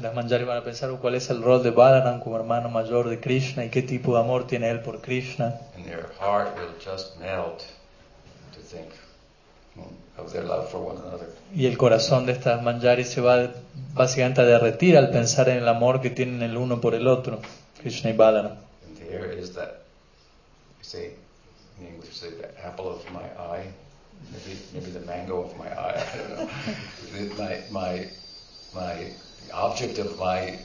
S1: las manjari van a pensar cuál es el rol de Balaram como hermano mayor de Krishna y qué tipo de amor tiene él por Krishna.
S2: And their heart will just melt to think hmm, of their love for one another.
S1: Y el corazón de estas manjari se va básicamente a derretir al pensar en el amor que tienen el uno por el otro, Krishna y Balaram.
S2: And there is that, you say, in English, you say the apple of my eye, maybe maybe the mango of my eye. I don't know. The- my my my the object of my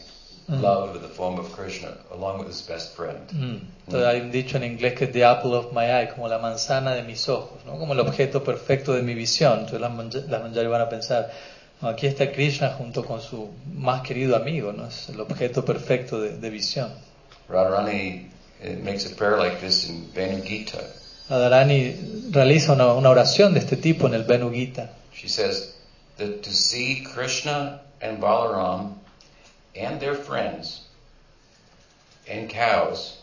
S1: Mm.
S2: love in the form of Krishna, along with his best friend.
S1: Mm. Entonces hay un dicho en inglés que es the apple of my eye, como la manzana de mis ojos, ¿no? como el objeto perfecto de mi visión. Entonces las, manja- las manjari van a pensar, "No, aquí está Krishna junto con su más querido amigo, ¿no? es el objeto perfecto de, de visión.
S2: Radharani uh, makes a prayer like this in Venu Gita.
S1: Radharani realiza una, una oración de este tipo en el Venu Gita.
S2: She says that to see Krishna and Balaram and their friends and cows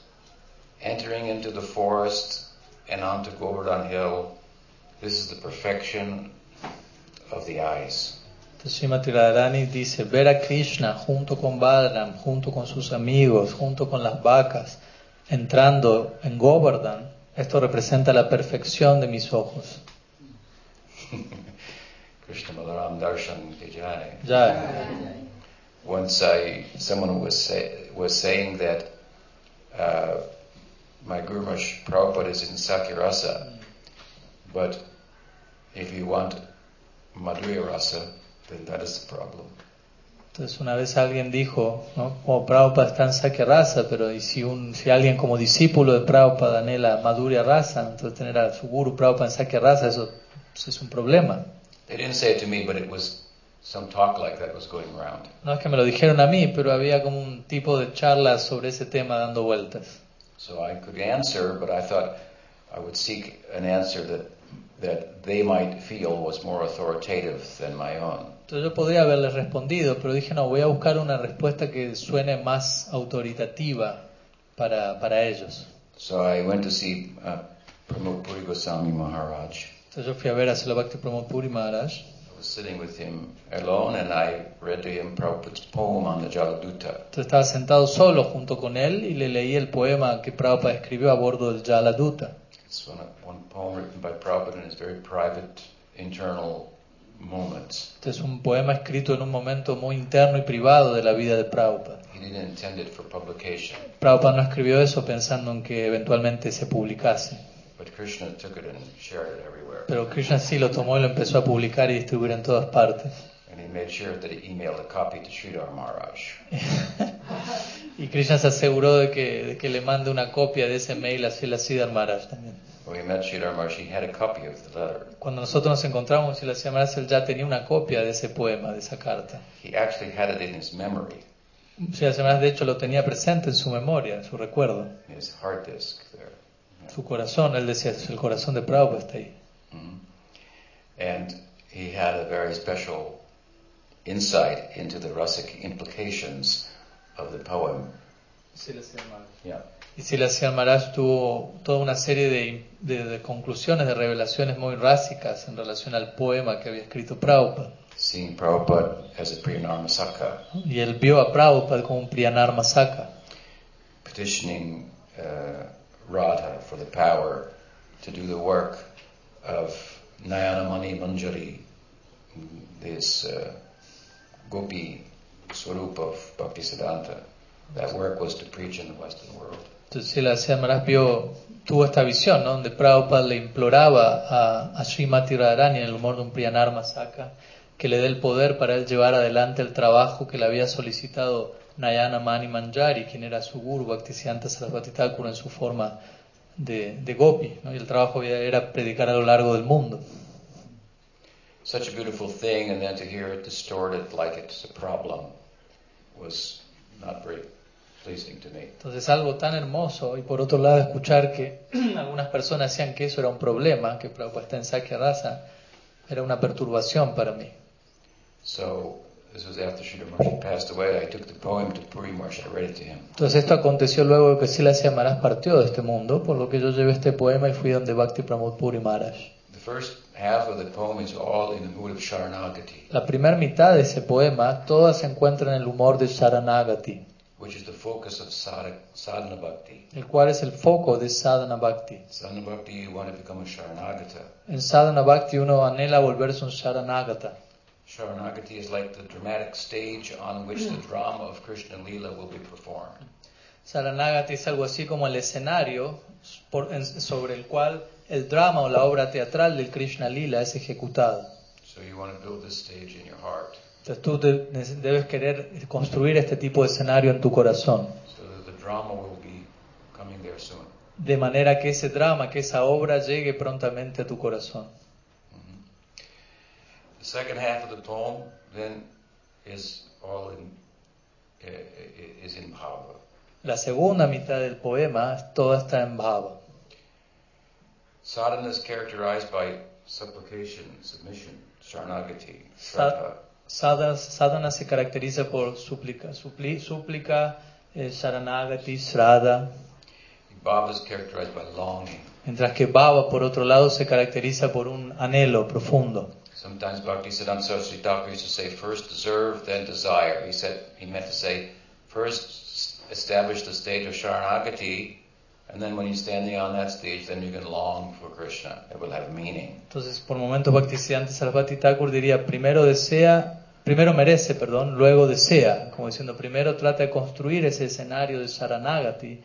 S2: entering into the forest and onto Govardhan Hill, this is the perfection of the eyes.
S1: Srimati Radharani dice, ver a Krishna junto con Balaram, junto con sus amigos, junto con las vacas, entrando en Govardhan, esto representa la perfección de mis ojos.
S2: Krishna Balaram Darshan Vijay.
S1: Ya,
S2: Once I, someone was say, was saying that uh, my Guru Maharaj Prabhupada is in Sakirasa, but if you want Madhurya Rasa, then that is the problem.
S1: Entonces una vez alguien dijo, ¿no? como Prabhupada está en Sakya Rasa, pero y si, un, si alguien como discípulo de Prabhupada anhela Madhurya Rasa, entonces tener a su Guru Prabhupada en Sakya Rasa, eso, eso es un problema.
S2: They didn't say it to me, but it was some talk like that was going around.
S1: No es que me lo dijeron a mí, pero había como un tipo de charla sobre ese tema dando vueltas.
S2: So I could answer, but I thought I would seek an answer that that they might feel was more authoritative than my own.
S1: Entonces yo podría haberles respondido, pero dije, no, voy a buscar una respuesta que suene más autoritativa para, para ellos.
S2: So I went to see uh, Pramod Puri Goswami Maharaj.
S1: Entonces yo fui a ver a Srila Bhakti Pramod Puri Maharaj.
S2: I was sitting with him alone, and I read to him Prabhupada's poem on the Jaladuta.
S1: Entonces estaba sentado solo junto con él y le leí el poema que Prabhupada escribió a bordo del Jaladuta.
S2: It's one, one poem written by Prabhupada in his very private, internal moments.
S1: Este es un poema escrito en un momento muy interno y privado de la vida de Prabhupada.
S2: He didn't intend it for publication,
S1: Prabhupada no escribió eso pensando en que eventualmente se publicase.
S2: but Krishna took it and shared it everywhere.
S1: Pero Krishna sí lo tomó y lo empezó a publicar y distribuir en todas partes.
S2: And he made sure that he emailed a copy to Sridhar Maharaj.
S1: Y Krishna se aseguró de que, de que le mande una copia de ese mail a Srila Siddhar Maharaj también.
S2: When we met Sridhar Maharaj, he had a copy of the letter.
S1: Cuando nosotros nos encontramos, Srila Siddhar Maharaj él ya tenía una copia de ese poema, de esa carta.
S2: He actually had it in his memory,
S1: Srila Siddhar Maharaj de hecho lo tenía presente en su memoria, en su recuerdo.
S2: his hard disk there.
S1: Su corazón, él decía, el corazón de Prabhupada está ahí.
S2: Mhm. And he had a very special insight into the rasic implications of the poem. Yeah.
S1: Y Silasia Maharaj tuvo toda una serie de, de- de conclusiones, de revelaciones muy rásicas en relación al poema que había escrito Prabhupada.
S2: Seeing Prabhupada as a Priyanarmasaka,
S1: Y él vio a Prabhupada como un Priyanar Masaka,
S2: petitioning uh, Radha for the power to do the work of Nayanamani Manjari, this uh, gopi swarup of Bhaktisiddhanta. That work was to preach in the Western world.
S1: Entonces Silasia Maharaj vio, tuvo esta visión, ¿no? donde Prabhupada le imploraba a, a Srimati Radharani en el humor de un Priyanar Masaka que le dé el poder para él llevar adelante el trabajo que le había solicitado Nayana Mani Manjari, quien era su guru, Bhaktisiddhanta Sarasvati Thakur en su forma de, de gopi, ¿no? y el trabajo era predicar a lo largo del mundo.
S2: Such a beautiful thing, and then to hear it distorted like it's a problem was not very pleasing to me.
S1: Entonces algo tan hermoso y por otro lado escuchar que algunas personas decían que eso era un problema, que Prabhupada está en Sakya Rasa, era una perturbación para mí.
S2: So this was after Sridhar Maharshi passed away. I took the poem to Puri Maharshi. I read it to him.
S1: Entonces esto aconteció luego de que Silasya Maharaj partió de este mundo, por lo que yo llevé este poema y fui donde Bhakti Pramod Puri Maharaj.
S2: The first half of the poem is all in the mood of Sharanagati,
S1: La primera mitad de ese poema, toda se encuentra en el humor de Sharanagati,
S2: which is the focus of sadhana, bhakti.
S1: el cual es el foco de Sadhana Bhakti.
S2: Sadhana bhakti, you want to become a Sharanagata.
S1: En Sadhana Bhakti uno anhela volverse un Sharanagata.
S2: Sharanagati is like the dramatic stage on which the drama of Krishna Lila will be performed.
S1: Saranagati es algo así como el escenario por- en- sobre el cual el drama o la obra teatral del Krishna Lila es ejecutada.
S2: So you want to build this stage in your heart
S1: Entonces tú de- debes querer construir este tipo de escenario en tu corazón,
S2: so that the drama will be coming there soon.
S1: de manera que ese drama, que esa obra llegue prontamente a tu corazón.
S2: The second half of the poem then is all in uh, is in bhava.
S1: La segunda mitad del poema, toda está en bhava.
S2: Sadhana is characterized by supplication, submission, sharanagati, shraddha.
S1: Sadhana, sadhana se caracteriza por súplica, supli- súplica, eh, Sharanagati, Shraddha,
S2: Bhava is characterized by longing.
S1: mientras que Bhava, por otro lado, se caracteriza por un anhelo profundo.
S2: Sometimes Bhaktisiddhanta Saraswati Thakur used to say, first deserve, then desire. He said he meant to say, first establish the stage of Sharanagati, and then when you're standing on that stage, then you can long for Krishna. It will have meaning.
S1: Entonces, por momentos, Bhaktisiddhanta Sarasvati Thakur diría, primero desea, primero merece, perdón, luego desea, como diciendo, primero trata de construir ese escenario de Sharanagati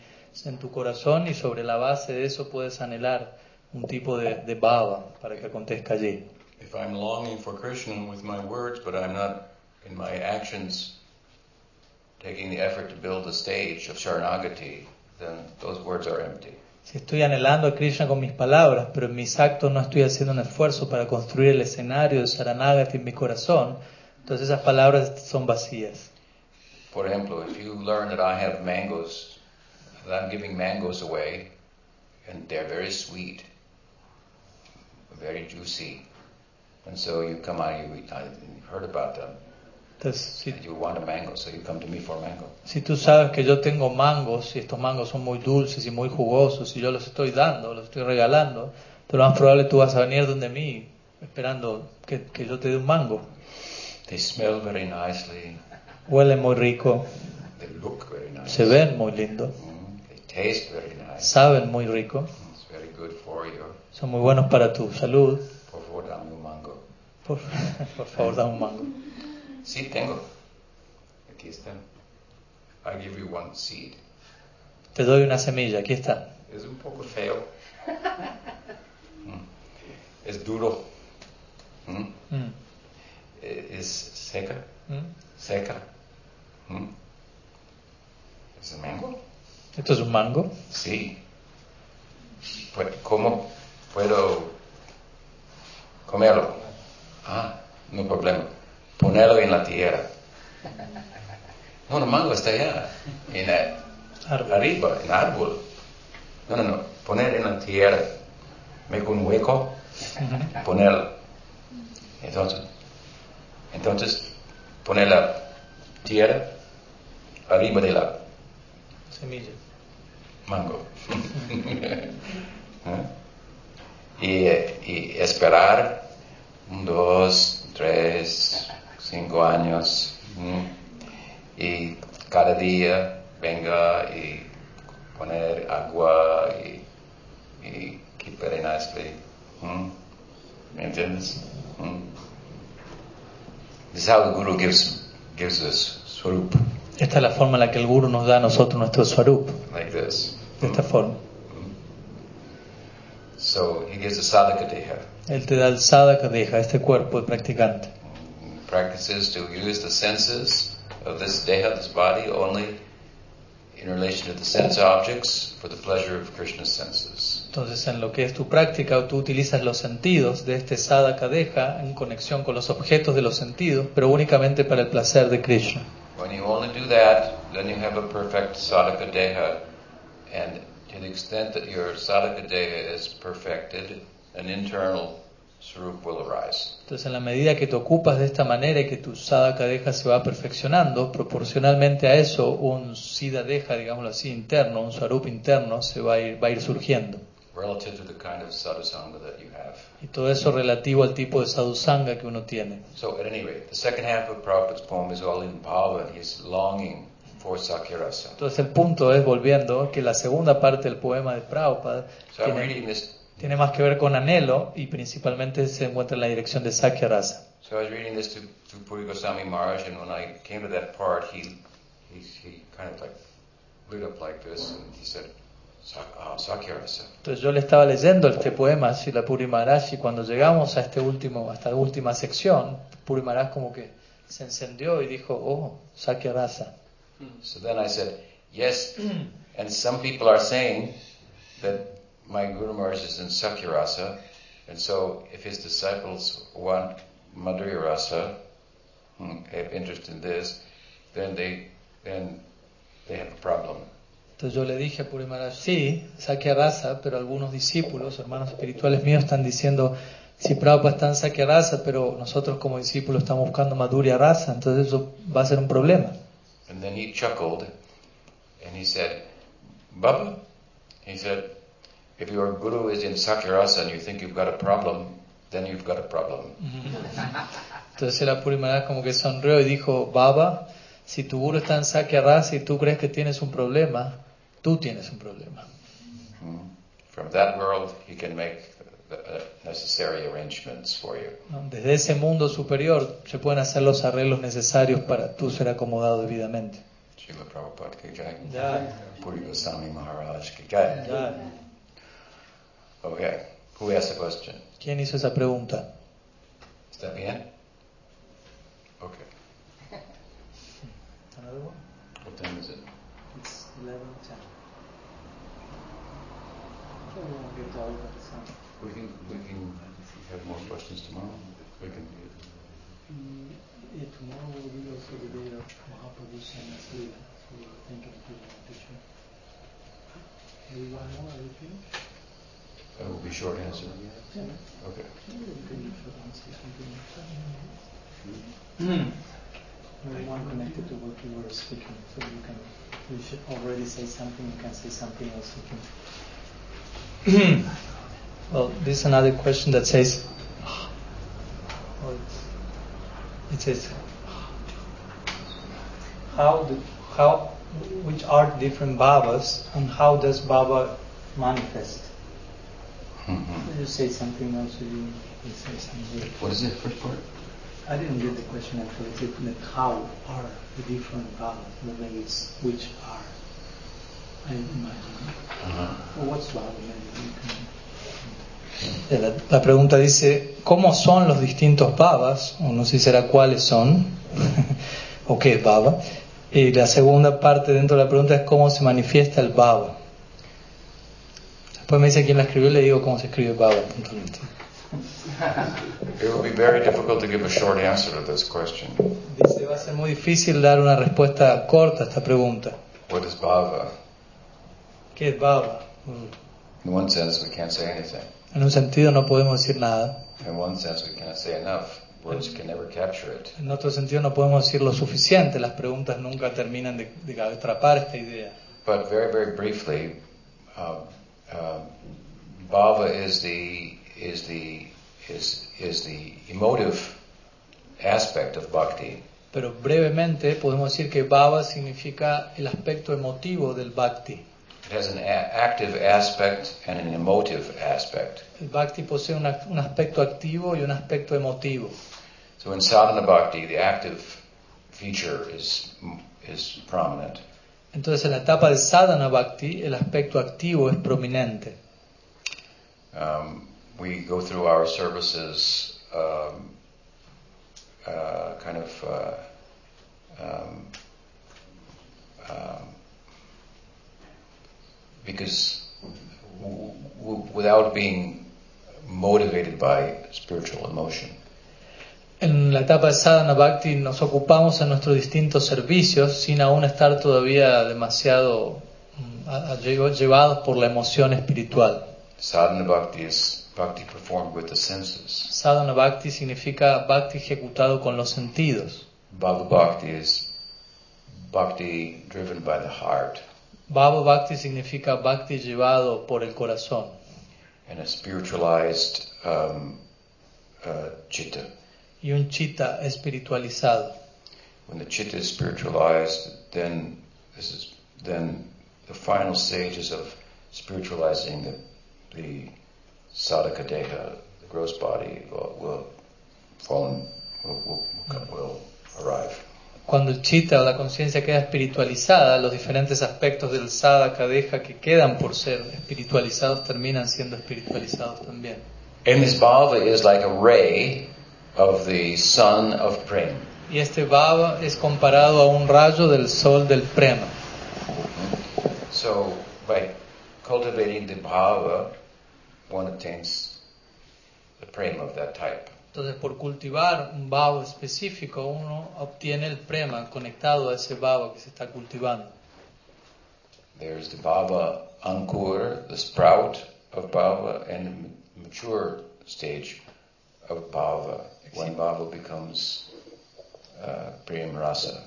S1: en tu corazón y sobre la base de eso puedes anhelar un tipo de, de bhava para que acontezca allí.
S2: If I'm longing for Krishna with my words, but I'm not in my actions taking the effort to build the stage of Sharanagati, then those words are empty.
S1: Si estoy anhelando a Krishna con mis palabras, pero en mis actos no estoy haciendo un esfuerzo para construir el escenario de Sharanagati en mi corazón, entonces esas palabras son vacías.
S2: For example, if you learn that I have mangoes, that I'm giving mangoes away, and they're very sweet, very juicy, and so you come out, you, I, you've heard about them,
S1: Entonces, si,
S2: you want a mango, so you come to me for a mango.
S1: si tú sabes que yo tengo mangos y estos mangos son muy dulces y muy jugosos y yo los estoy dando, los estoy regalando, lo más probable tú vas a venir donde mí esperando que, que yo te dé un mango.
S2: They smell very nicely,
S1: Huelen muy rico,
S2: they look very nice,
S1: se ven muy lindo,
S2: Mm, they taste very nice,
S1: saben muy rico,
S2: it's very good for you.
S1: son muy buenos para tu salud.
S2: Por favor, dame un mango.
S1: Por, por favor, dame un mango.
S2: Sí, tengo. Aquí está. I give you one seed.
S1: Te doy una semilla, aquí está.
S2: Es un poco feo. Mm. Es duro. Mm. Eh, Es seca.
S1: mm.
S2: Seca. Mm. ¿Es un mango?
S1: Esto es un mango.
S2: Sí. Pu- ¿Cómo puedo comerlo? Ah, no problema. Ponerlo en la tierra. No, el mango está allá. En el-
S1: Árbol.
S2: arriba, en árbol. No, no, no. poner en la tierra, make un hueco, ponerla. Entonces, entonces poner la tierra arriba de la
S1: Semilla.
S2: mango. ¿Eh? y, y esperar un, dos, tres, cinco años. Y cada día venga y poner agua y, y nicely. ¿m? ¿Me entiendes? This is how the Guru gives, gives us swarup,
S1: Esta es la forma en la que el Guru nos da a nosotros nuestro Swarup,
S2: like this.
S1: de esta mm-hmm. forma. Mm-hmm.
S2: So he gives the sadhaka deha.
S1: Él te da el sadhaka deja, este cuerpo de practicante. Mm-hmm.
S2: Practices to use the senses of this deha, this body, only in relation to the sense objects for the pleasure of Krishna's senses.
S1: Entonces, en lo que es tu práctica, tú utilizas los sentidos de este sadhaka deja en conexión con los objetos de los sentidos, pero únicamente para el placer de Krishna.
S2: When you only do that, then you have a perfect sadhaka deha, and to the extent that your sadhaka deha is perfected, an internal swarup will arise.
S1: Entonces, en la medida que te ocupas de esta manera y que tu sadhaka deja se va perfeccionando, proporcionalmente a eso, un siddha deja, digámoslo así, interno, un swarup interno, se va a ir, va a ir surgiendo.
S2: Relative to the kind of sadhusanga that you have.
S1: Y todo eso relativo al tipo de sadhusanga que uno tiene.
S2: So, at any rate, the second half of Prabhupada's poem is all in bhava, and he's longing for Sakirasa.
S1: Entonces, el punto es, volviendo, que la segunda parte del poema de Prabhupada
S2: So,
S1: tiene,
S2: this.
S1: tiene más que ver con anhelo y principalmente se encuentra en la dirección de Sakya Rasa.
S2: So, I was reading this to, to Puri Goswami Maharaj, and when I came to that part, he, he, he kind of like lit up like this, and he said, "Sak- uh, Sakirasa.
S1: Ah, Entonces yo le estaba leyendo este poema, la Puri Maharaj, y cuando llegamos a este último, a esta última sección, Puri Maharaj como que se encendió y dijo, oh, Sakya Rasa. Mm.
S2: So then I said, Yes, and some people are saying that my Guru Maharaj is in Sakirasa, and so if his disciples want Madhurya Rasa, hmm, have interest in this, then they then they have a problem.
S1: Entonces yo le dije a Puri Maharaj, sí, Sakya Rasa, pero algunos discípulos, hermanos espirituales míos, están diciendo, si Prabhupada está en Sakya Rasa, pero nosotros como discípulos estamos buscando Madhurya Rasa, entonces eso va a ser un problema.
S2: And then he chuckled, and he said, Baba, he said, if your Guru is in Sakirasa and you think you've got a problem, then you've got a problem.
S1: Entonces el Puri Maharaj como que sonrió y dijo, Baba, si tu guru está en Sakya Rasa y tú crees que tienes un problema, tú tienes un problema.
S2: Hmm. From that world, he can make the uh, necessary arrangements for you.
S1: Desde ese mundo superior se pueden hacer los arreglos necesarios para tú ser acomodado debidamente.
S2: Srila Prabhupada ki jai.
S1: Ya,
S2: Puri Goswami Maharaj ki jai. Okay. Who asked the question?
S1: ¿Quién hizo esa pregunta?
S2: ¿Está bien? Okay. What time is it? We can, we can have more questions tomorrow. We can, mm, Yeah,
S1: tomorrow will be also the day of Mahaprabhu's Leela, so we were thinking of doing a picture. Maybe one more, are you finished?
S2: that will be short answer. Yeah. Okay.
S1: Maybe one connected to what you were speaking, so you can, you should already say something, you can say something else. You can. Well, this is another question that says, it says, how do, how, which are the different Babas and how does Baba manifest?
S2: Mhm.
S1: You say something else, you you say something.
S2: What is the first part?
S1: I didn't get the question actually. It's how are the different Babas? Maybe it's which are. La, la pregunta dice, ¿cómo son los distintos babas? O no sé si será cuáles son, o qué es baba. Y la segunda parte dentro de la pregunta es cómo se manifiesta el baba. Después me dice quién la escribió y le digo cómo se escribe baba. puntualmente.
S2: It will be very difficult to give a short answer to this question.
S1: Dice, va a ser muy difícil dar una respuesta corta a esta pregunta.
S2: What is bhava?
S1: ¿Qué es baba? Mm.
S2: In one sense, we can't say anything.
S1: En un sentido no podemos decir nada.
S2: In one sense, we cannot say enough. Words can never capture it.
S1: En otro sentido no podemos decir lo suficiente. Las preguntas nunca terminan de, de atrapar esta idea.
S2: But very, very briefly, uh, uh, bhava is the is the is is the emotive aspect of bhakti.
S1: Pero brevemente podemos decir que bhava significa el aspecto emotivo del bhakti.
S2: It has an active aspect and an emotive aspect.
S1: El bhakti posee una- un aspecto activo y un aspecto emotivo.
S2: So in sadhana bhakti, the active feature is is prominent,
S1: Entonces en la etapa de sadhana bhakti el aspecto activo es prominente.
S2: um, we go through our services um, uh, kind of uh, um, um, because w- w- without being motivated by spiritual emotion.
S1: En la etapa de sadhana bhakti nos ocupamos en nuestros distintos servicios sin aún estar todavía demasiado mm, llevados por la emoción espiritual.
S2: Sadhana bhakti is bhakti performed with the senses.
S1: Sadhana bhakti significa bhakti ejecutado con los sentidos.
S2: Bhava bhakti is bhakti driven by the heart.
S1: Bhava bhakti significa bhakti llevado por el corazón.
S2: and a spiritualized um, uh, chitta.
S1: Y un chitta espiritualizado.
S2: When the chitta is spiritualized, then this is then the final stages of spiritualizing the the sadhaka deha, the gross body, will, will fall in, will, will, arrive.
S1: Cuando el chitta o la conciencia queda espiritualizada, los diferentes aspectos del sadhaka deja que quedan por ser espiritualizados terminan siendo espiritualizados también.
S2: And this bhava is like a ray of the sun of prema.
S1: Y este bhava es comparado a un rayo del sol del prema.
S2: So by cultivating the bhava, one attains the prema of that type.
S1: Entonces, por cultivar un bhava específico, uno obtiene el prema conectado a ese bhava que se está cultivando.
S2: There's the bhava ankur, the sprout of bhava, and the ma- mature stage of bhava, when bhava becomes uh, prema rasa.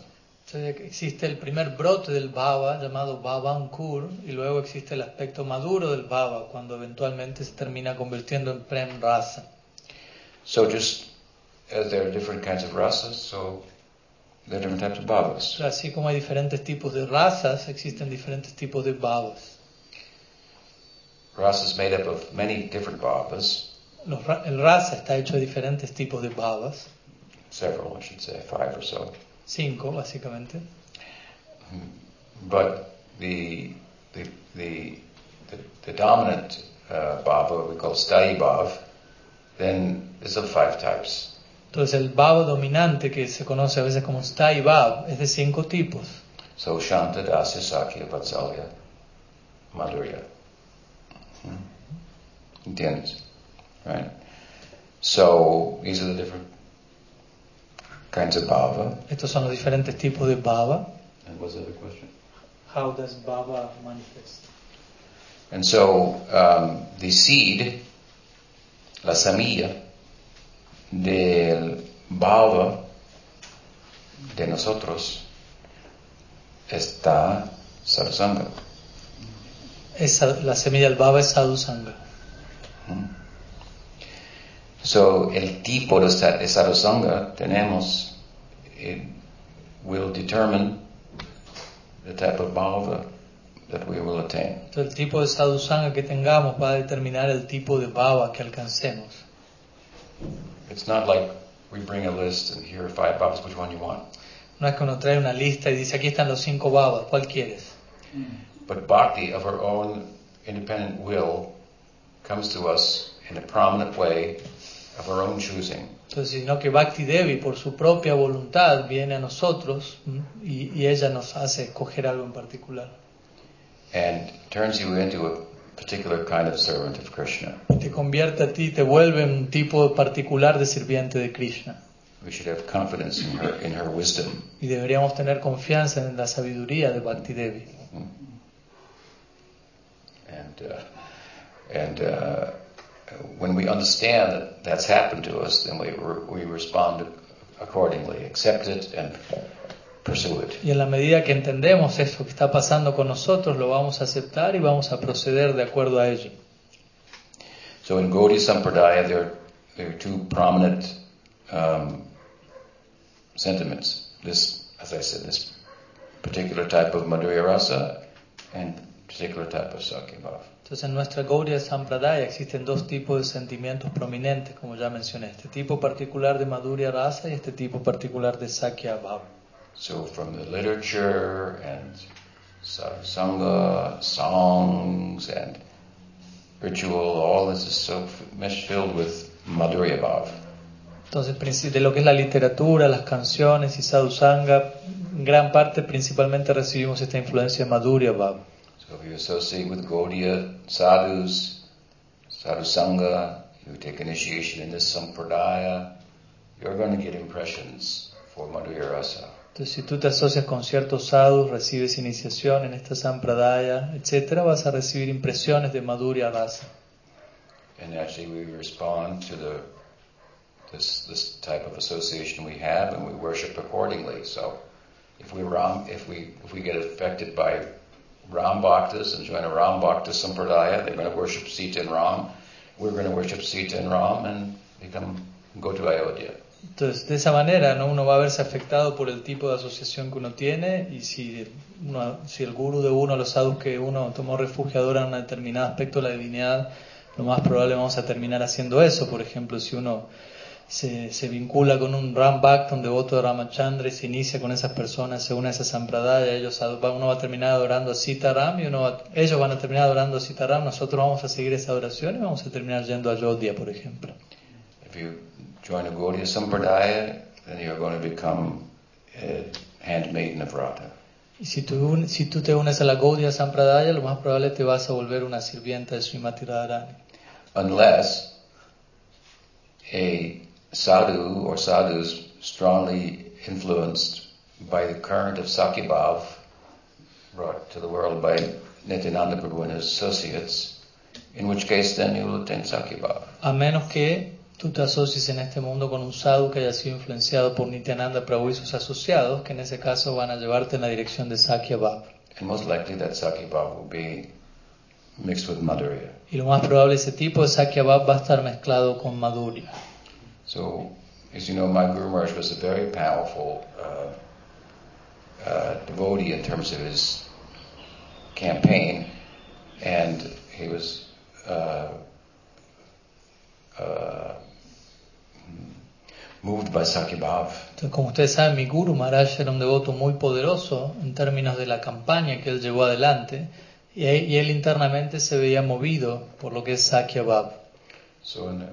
S1: Entonces, existe el primer brote del bhava llamado bhava ankur y luego existe el aspecto maduro del bhava cuando eventualmente se termina convirtiendo en prem rasa.
S2: So just as there are different kinds of rasas, so there are different types of bhavas.
S1: Así como hay diferentes tipos de razas, existen diferentes tipos de bhavas.
S2: Rasa is made up of many different bhavas,
S1: Los el rasa está hecho de diferentes tipos de bhavas,
S2: several I should say, five or so.
S1: cinco básicamente.
S2: But the the the the, the dominant uh, bhava we call sthayi bhav, then is of five types.
S1: Entonces el bhava dominante que se conoce a veces como sthai bhav es de cinco tipos.
S2: So shanta, dasya, sakya, vatsalya, madhurya. Hmm. ¿Entiendes? Right. So these are the different kinds of bhava.
S1: Estos son los diferentes tipos de bhava.
S2: And what's the other question?
S1: How does bhava manifest?
S2: And so um, the seed, la semilla del bhava de nosotros está.
S1: Esa, la semilla del bhava es sadhusanga.
S2: So el tipo de sa- de sarasanga tenemos it will determine the type of bhava that we will attain.
S1: Entonces el tipo de sadhusanga que tengamos va a determinar el tipo de bhava que alcancemos.
S2: It's not like we bring a list and here are five bhavas, which one you want.
S1: No es que uno trae una lista y dice aquí están los cinco bhavas, ¿cuál quieres?
S2: But bhakti of our own independent will comes to us in a prominent way of our own choosing.
S1: Entonces, sino que Bhakti Devi por su propia voluntad viene a nosotros y, y ella nos hace escoger algo en particular.
S2: And turns you into a particular kind of servant of Krishna.
S1: Te convierte a ti, te vuelve un tipo particular de sirviente de Krishna.
S2: We should have confidence in her in her wisdom.
S1: Y deberíamos tener confianza en la sabiduría de Bhakti Devi.
S2: And uh, And uh, when we understand that that's happened to us, then we, we respond accordingly, accept it and pursue it.
S1: Y en la medida que entendemos esto que está pasando con nosotros, lo vamos a aceptar y vamos a proceder de acuerdo a ello.
S2: So in Gaudiya Sampradaya, there, there are two prominent um, sentiments. This, as I said, this particular type of Madhurya Rasa and particular type of.
S1: Entonces en nuestra Gaudiya Sampradaya existen dos tipos de sentimientos prominentes, como ya mencioné, este tipo particular de Madhurya Rasa y este tipo particular de Sakya Bhava.
S2: So from the literature and sangha, songs and ritual, all this is so much filled with Madhurya Bhava.
S1: Entonces, de lo que es la literatura, las canciones y sadhusanga, gran parte principalmente recibimos esta influencia Madhurya Bhava.
S2: So if you associate with Gaudiya sadhus, sadhusanga, you take initiation in this sampradaya, you're going to get impressions for Madhurya Rasa.
S1: Entonces, si tú te asocias con ciertos sadhus, recibes iniciación en esta sampradaya, etc., vas a recibir impresiones de Madhurya Rasa.
S2: And actually we respond to the this this type of association we have and we worship accordingly. So if we Ram if we if we get affected by Ram Bhaktas and join a Ram Bhakta Sampradaya, they're going to worship Sita and Ram. We're going to worship Sita and Ram and become go to Ayodhya.
S1: Entonces, de esa manera, ¿no? uno va a verse afectado por el tipo de asociación que uno tiene y si, el guru de uno, los sadhus que uno tomó refugio en un determinado aspecto de la divinidad, lo más probable vamos a terminar haciendo eso. Por ejemplo, si uno se, vincula con un Ram Bhakta, un devoto de Ramachandra y se inicia con esas personas, se une a esa sampradaya, ellos, uno va a terminar adorando a Sita Ram y uno ellos van a terminar adorando a Sita Ram, nosotros vamos a seguir esa adoración y vamos a terminar yendo a Yodhya, por ejemplo.
S2: Join a Gaudiya Sampradaya, then you're going to become a handmaiden of Radha.
S1: Y si tú, si tú te unes a la Gaudiya Sampradaya, lo más probable te vas a volver una sirvienta de Srimati Radharani.
S2: Unless a sadhu or sadhus strongly influenced by the current of Sakyabhav brought to the world by Nityananda Prabhu and his associates, in which case then you will attain Sakyabhav.
S1: A menos que tú te asocies en este mundo con un sadhu que haya sido influenciado por Nityananda Prabhu y sus asociados, que en ese caso van a llevarte en la dirección de Sakya Bhav. Y lo más probable ese tipo de Sakya Bhav va a estar mezclado con Madhurya.
S2: So, as you know, my Guru Maharaj was a very powerful uh, uh, devotee in terms of his campaign, and he was uh, uh, moved by
S1: Entonces, como ustedes saben, mi Guru Maharaj era un devoto muy poderoso en términos de la campaña que él llevó adelante y, él internamente se veía movido por lo que es.
S2: So in the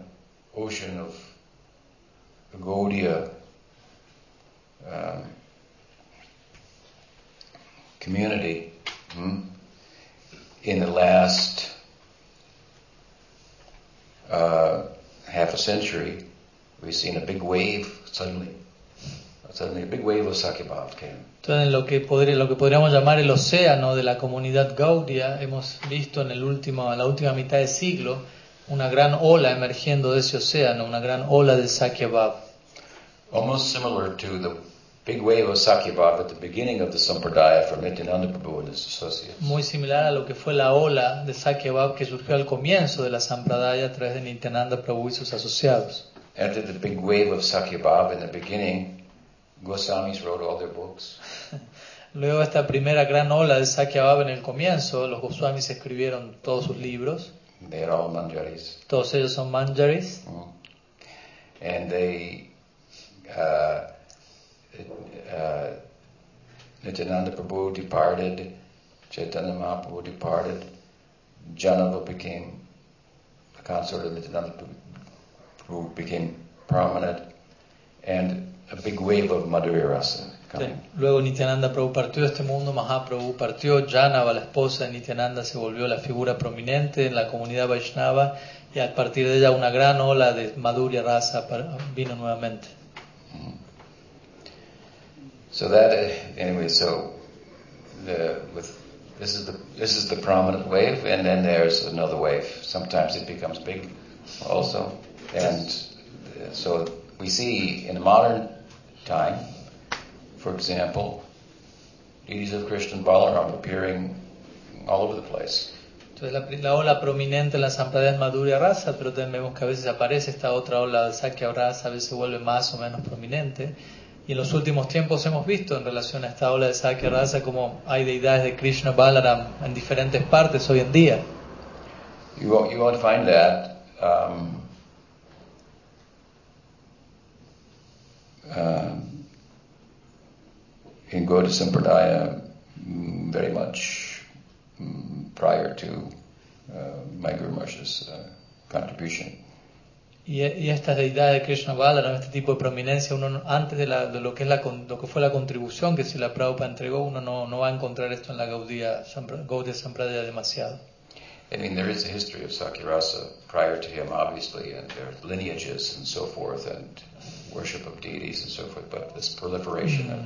S2: ocean of Gaudiya um, community hmm, in the last uh, half a century, we've seen a big wave suddenly. Suddenly a big wave of Sakyabhav came.
S1: Entonces, lo que, podría, lo que podríamos llamar el océano de la comunidad Gaudia, hemos visto en el último, la última mitad del siglo una gran ola emergiendo de ese océano, una gran ola de Sakyabhav.
S2: Almost similar to the big wave of Sakyabhav at the beginning of the Sampradaya from Nityananda Prabhu and his associates.
S1: Muy similar a lo que fue la ola de Sakyabhav que surgió al comienzo de la Sampradaya a través de Nityananda Prabhu y sus asociados.
S2: After the big wave of Sakyabhav in the beginning, Goswamis wrote all their books.
S1: Luego esta primera gran ola de Sakyabhav en el comienzo, los Goswamis escribieron todos sus libros.
S2: They are all manjaris.
S1: Todos ellos son manjaris.
S2: Mm. And they uh, uh, Nityananda Prabhu departed, Chaitanya Mahaprabhu departed, Janava became, the consort of Nityananda Prabhu became prominent, and a big wave of Madhurya Rasa.
S1: Luego Nityananda Prabhu partió de este mundo, Mahaprabhu partió, Janava, la esposa de Nityananda, se volvió la figura prominente en la comunidad Vaishnava y a partir de ella una gran ola de Madhurya Rasa vino nuevamente.
S2: So that, uh, anyway, so the, with this is the this is the prominent wave, and then there's another wave. Sometimes it becomes big, also, and so we see in modern time, for example, deities of Krishna and Balaram appearing all over the place.
S1: Entonces la, la ola prominente en la Sampradaya es Madhurya Rasa, pero también vemos que a veces aparece esta otra ola de Sakya Rasa, a veces vuelve más o menos prominente. Y en los últimos tiempos hemos visto en relación a esta ola de Sakya Rasa como hay deidades de Krishna Balaram en diferentes partes hoy en día.
S2: You won't, you won't find that um, um, in Gaudiya Sampradaya mm, very much mm, prior to uh, my Guru Maharaj's uh, contribution.
S1: Y, y estas deidades de Krishna Balaram, este tipo de prominencia, uno antes de, la- de lo que es la, lo que fue la contribución que si la Prabhupada entregó, uno no, no va a encontrar esto en la Gaudiya Gaudiya Sampradaya demasiado.
S2: I mean, there is a history of Sakirasa prior to him, obviously, and there are lineages and so forth, and worship of deities and so forth. But this proliferation of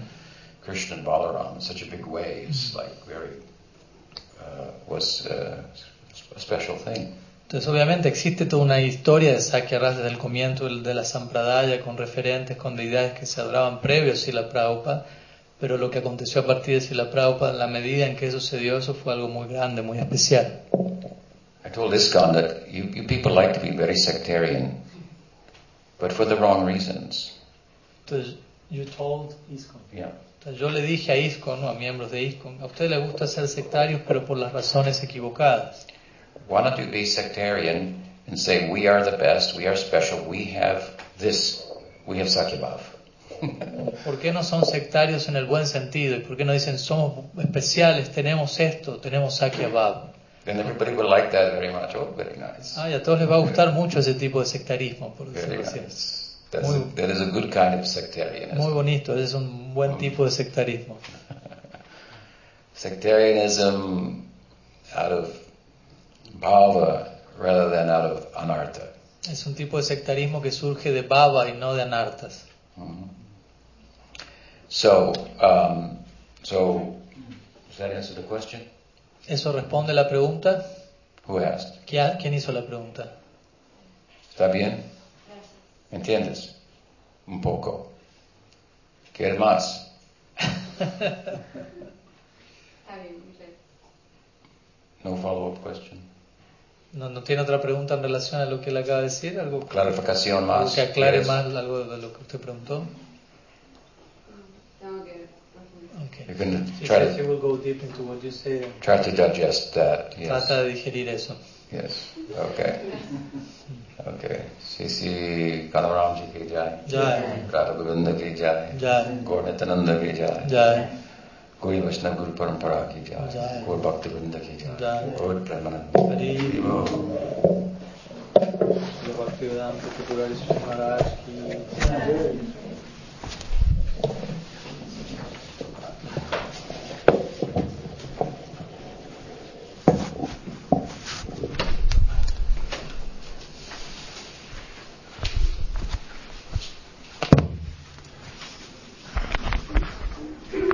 S2: Krishna and Balaram in such a big way is like very uh, was uh, a special thing.
S1: Entonces, obviamente, existe toda una historia de desde el comienzo de la Sampradaya con referentes, con deidades que se adoraban previos a Sila Prabhupada, pero lo que aconteció a partir de Sila Prabhupada, en la medida en que dio, eso fue algo muy grande, muy especial.
S2: I told ISKCON that you, you people like to be very sectarian, but for the wrong reasons.
S1: Entonces, you told ISKCON.
S2: Yeah.
S1: Entonces, yo le dije a ISKCON, ¿no? a miembros de ISKCON, a ustedes les gusta ser sectarios, pero por las razones equivocadas.
S2: Why don't you be sectarian and say we are the best, we are special, we have this, we have Sakyabhav.
S1: ¿Por qué no son sectarios en el buen sentido? ¿Y por qué no dicen somos especiales, tenemos esto, tenemos Sakya
S2: Then everybody will like that very much. Oh, very nice.
S1: Ah, y a todos les va a gustar mucho ese tipo de sectarismo, por
S2: Very
S1: decirlo así.
S2: nice. That's
S1: Muy-
S2: a, that is a good kind of sectarianism.
S1: Muy bonito, ese es un buen tipo de sectarismo.
S2: Sectarianism out of bhava rather than out of anartha.
S1: Es un tipo de sectarismo que surge de baba y no de anartas.
S2: Mhm. So, um, so does that answer the question?
S1: ¿Eso responde la pregunta?
S2: Who asked?
S1: ¿Qui- ¿Quién hizo la pregunta?
S2: ¿Está bien? ¿Entiendes? Un poco. ¿Quieres más?
S3: Está bien, muchas
S2: No follow-up question.
S1: ¿No, ¿No tiene otra pregunta en relación a lo que él acaba de decir? ¿Algo,
S2: Clarificación
S1: algo
S2: más.
S1: que aclare más algo de lo que usted preguntó?
S3: Tengo que profundizar.
S1: Okay.
S2: You can
S1: She
S2: try
S1: said she
S2: to,
S1: will go deep into what you say.
S2: try to digest that. Yes.
S1: Trata de digerir eso.
S2: Yes. Okay. Okay. Sisi Kanaram ji ki jai.
S1: Jai.
S2: Radha Govinda ki jai.
S1: Jai.
S2: Gaur Nityananda ki jai.
S1: Jai.
S2: Guru Vaishnava Guru Parampara ki jai.
S1: Jai.
S2: Gaur Bhakti Vrinda ki jai.
S1: Jai.
S2: Gaur Premanand.
S1: Hari Bhaktivedanta Tripurari Swami Maharaj ki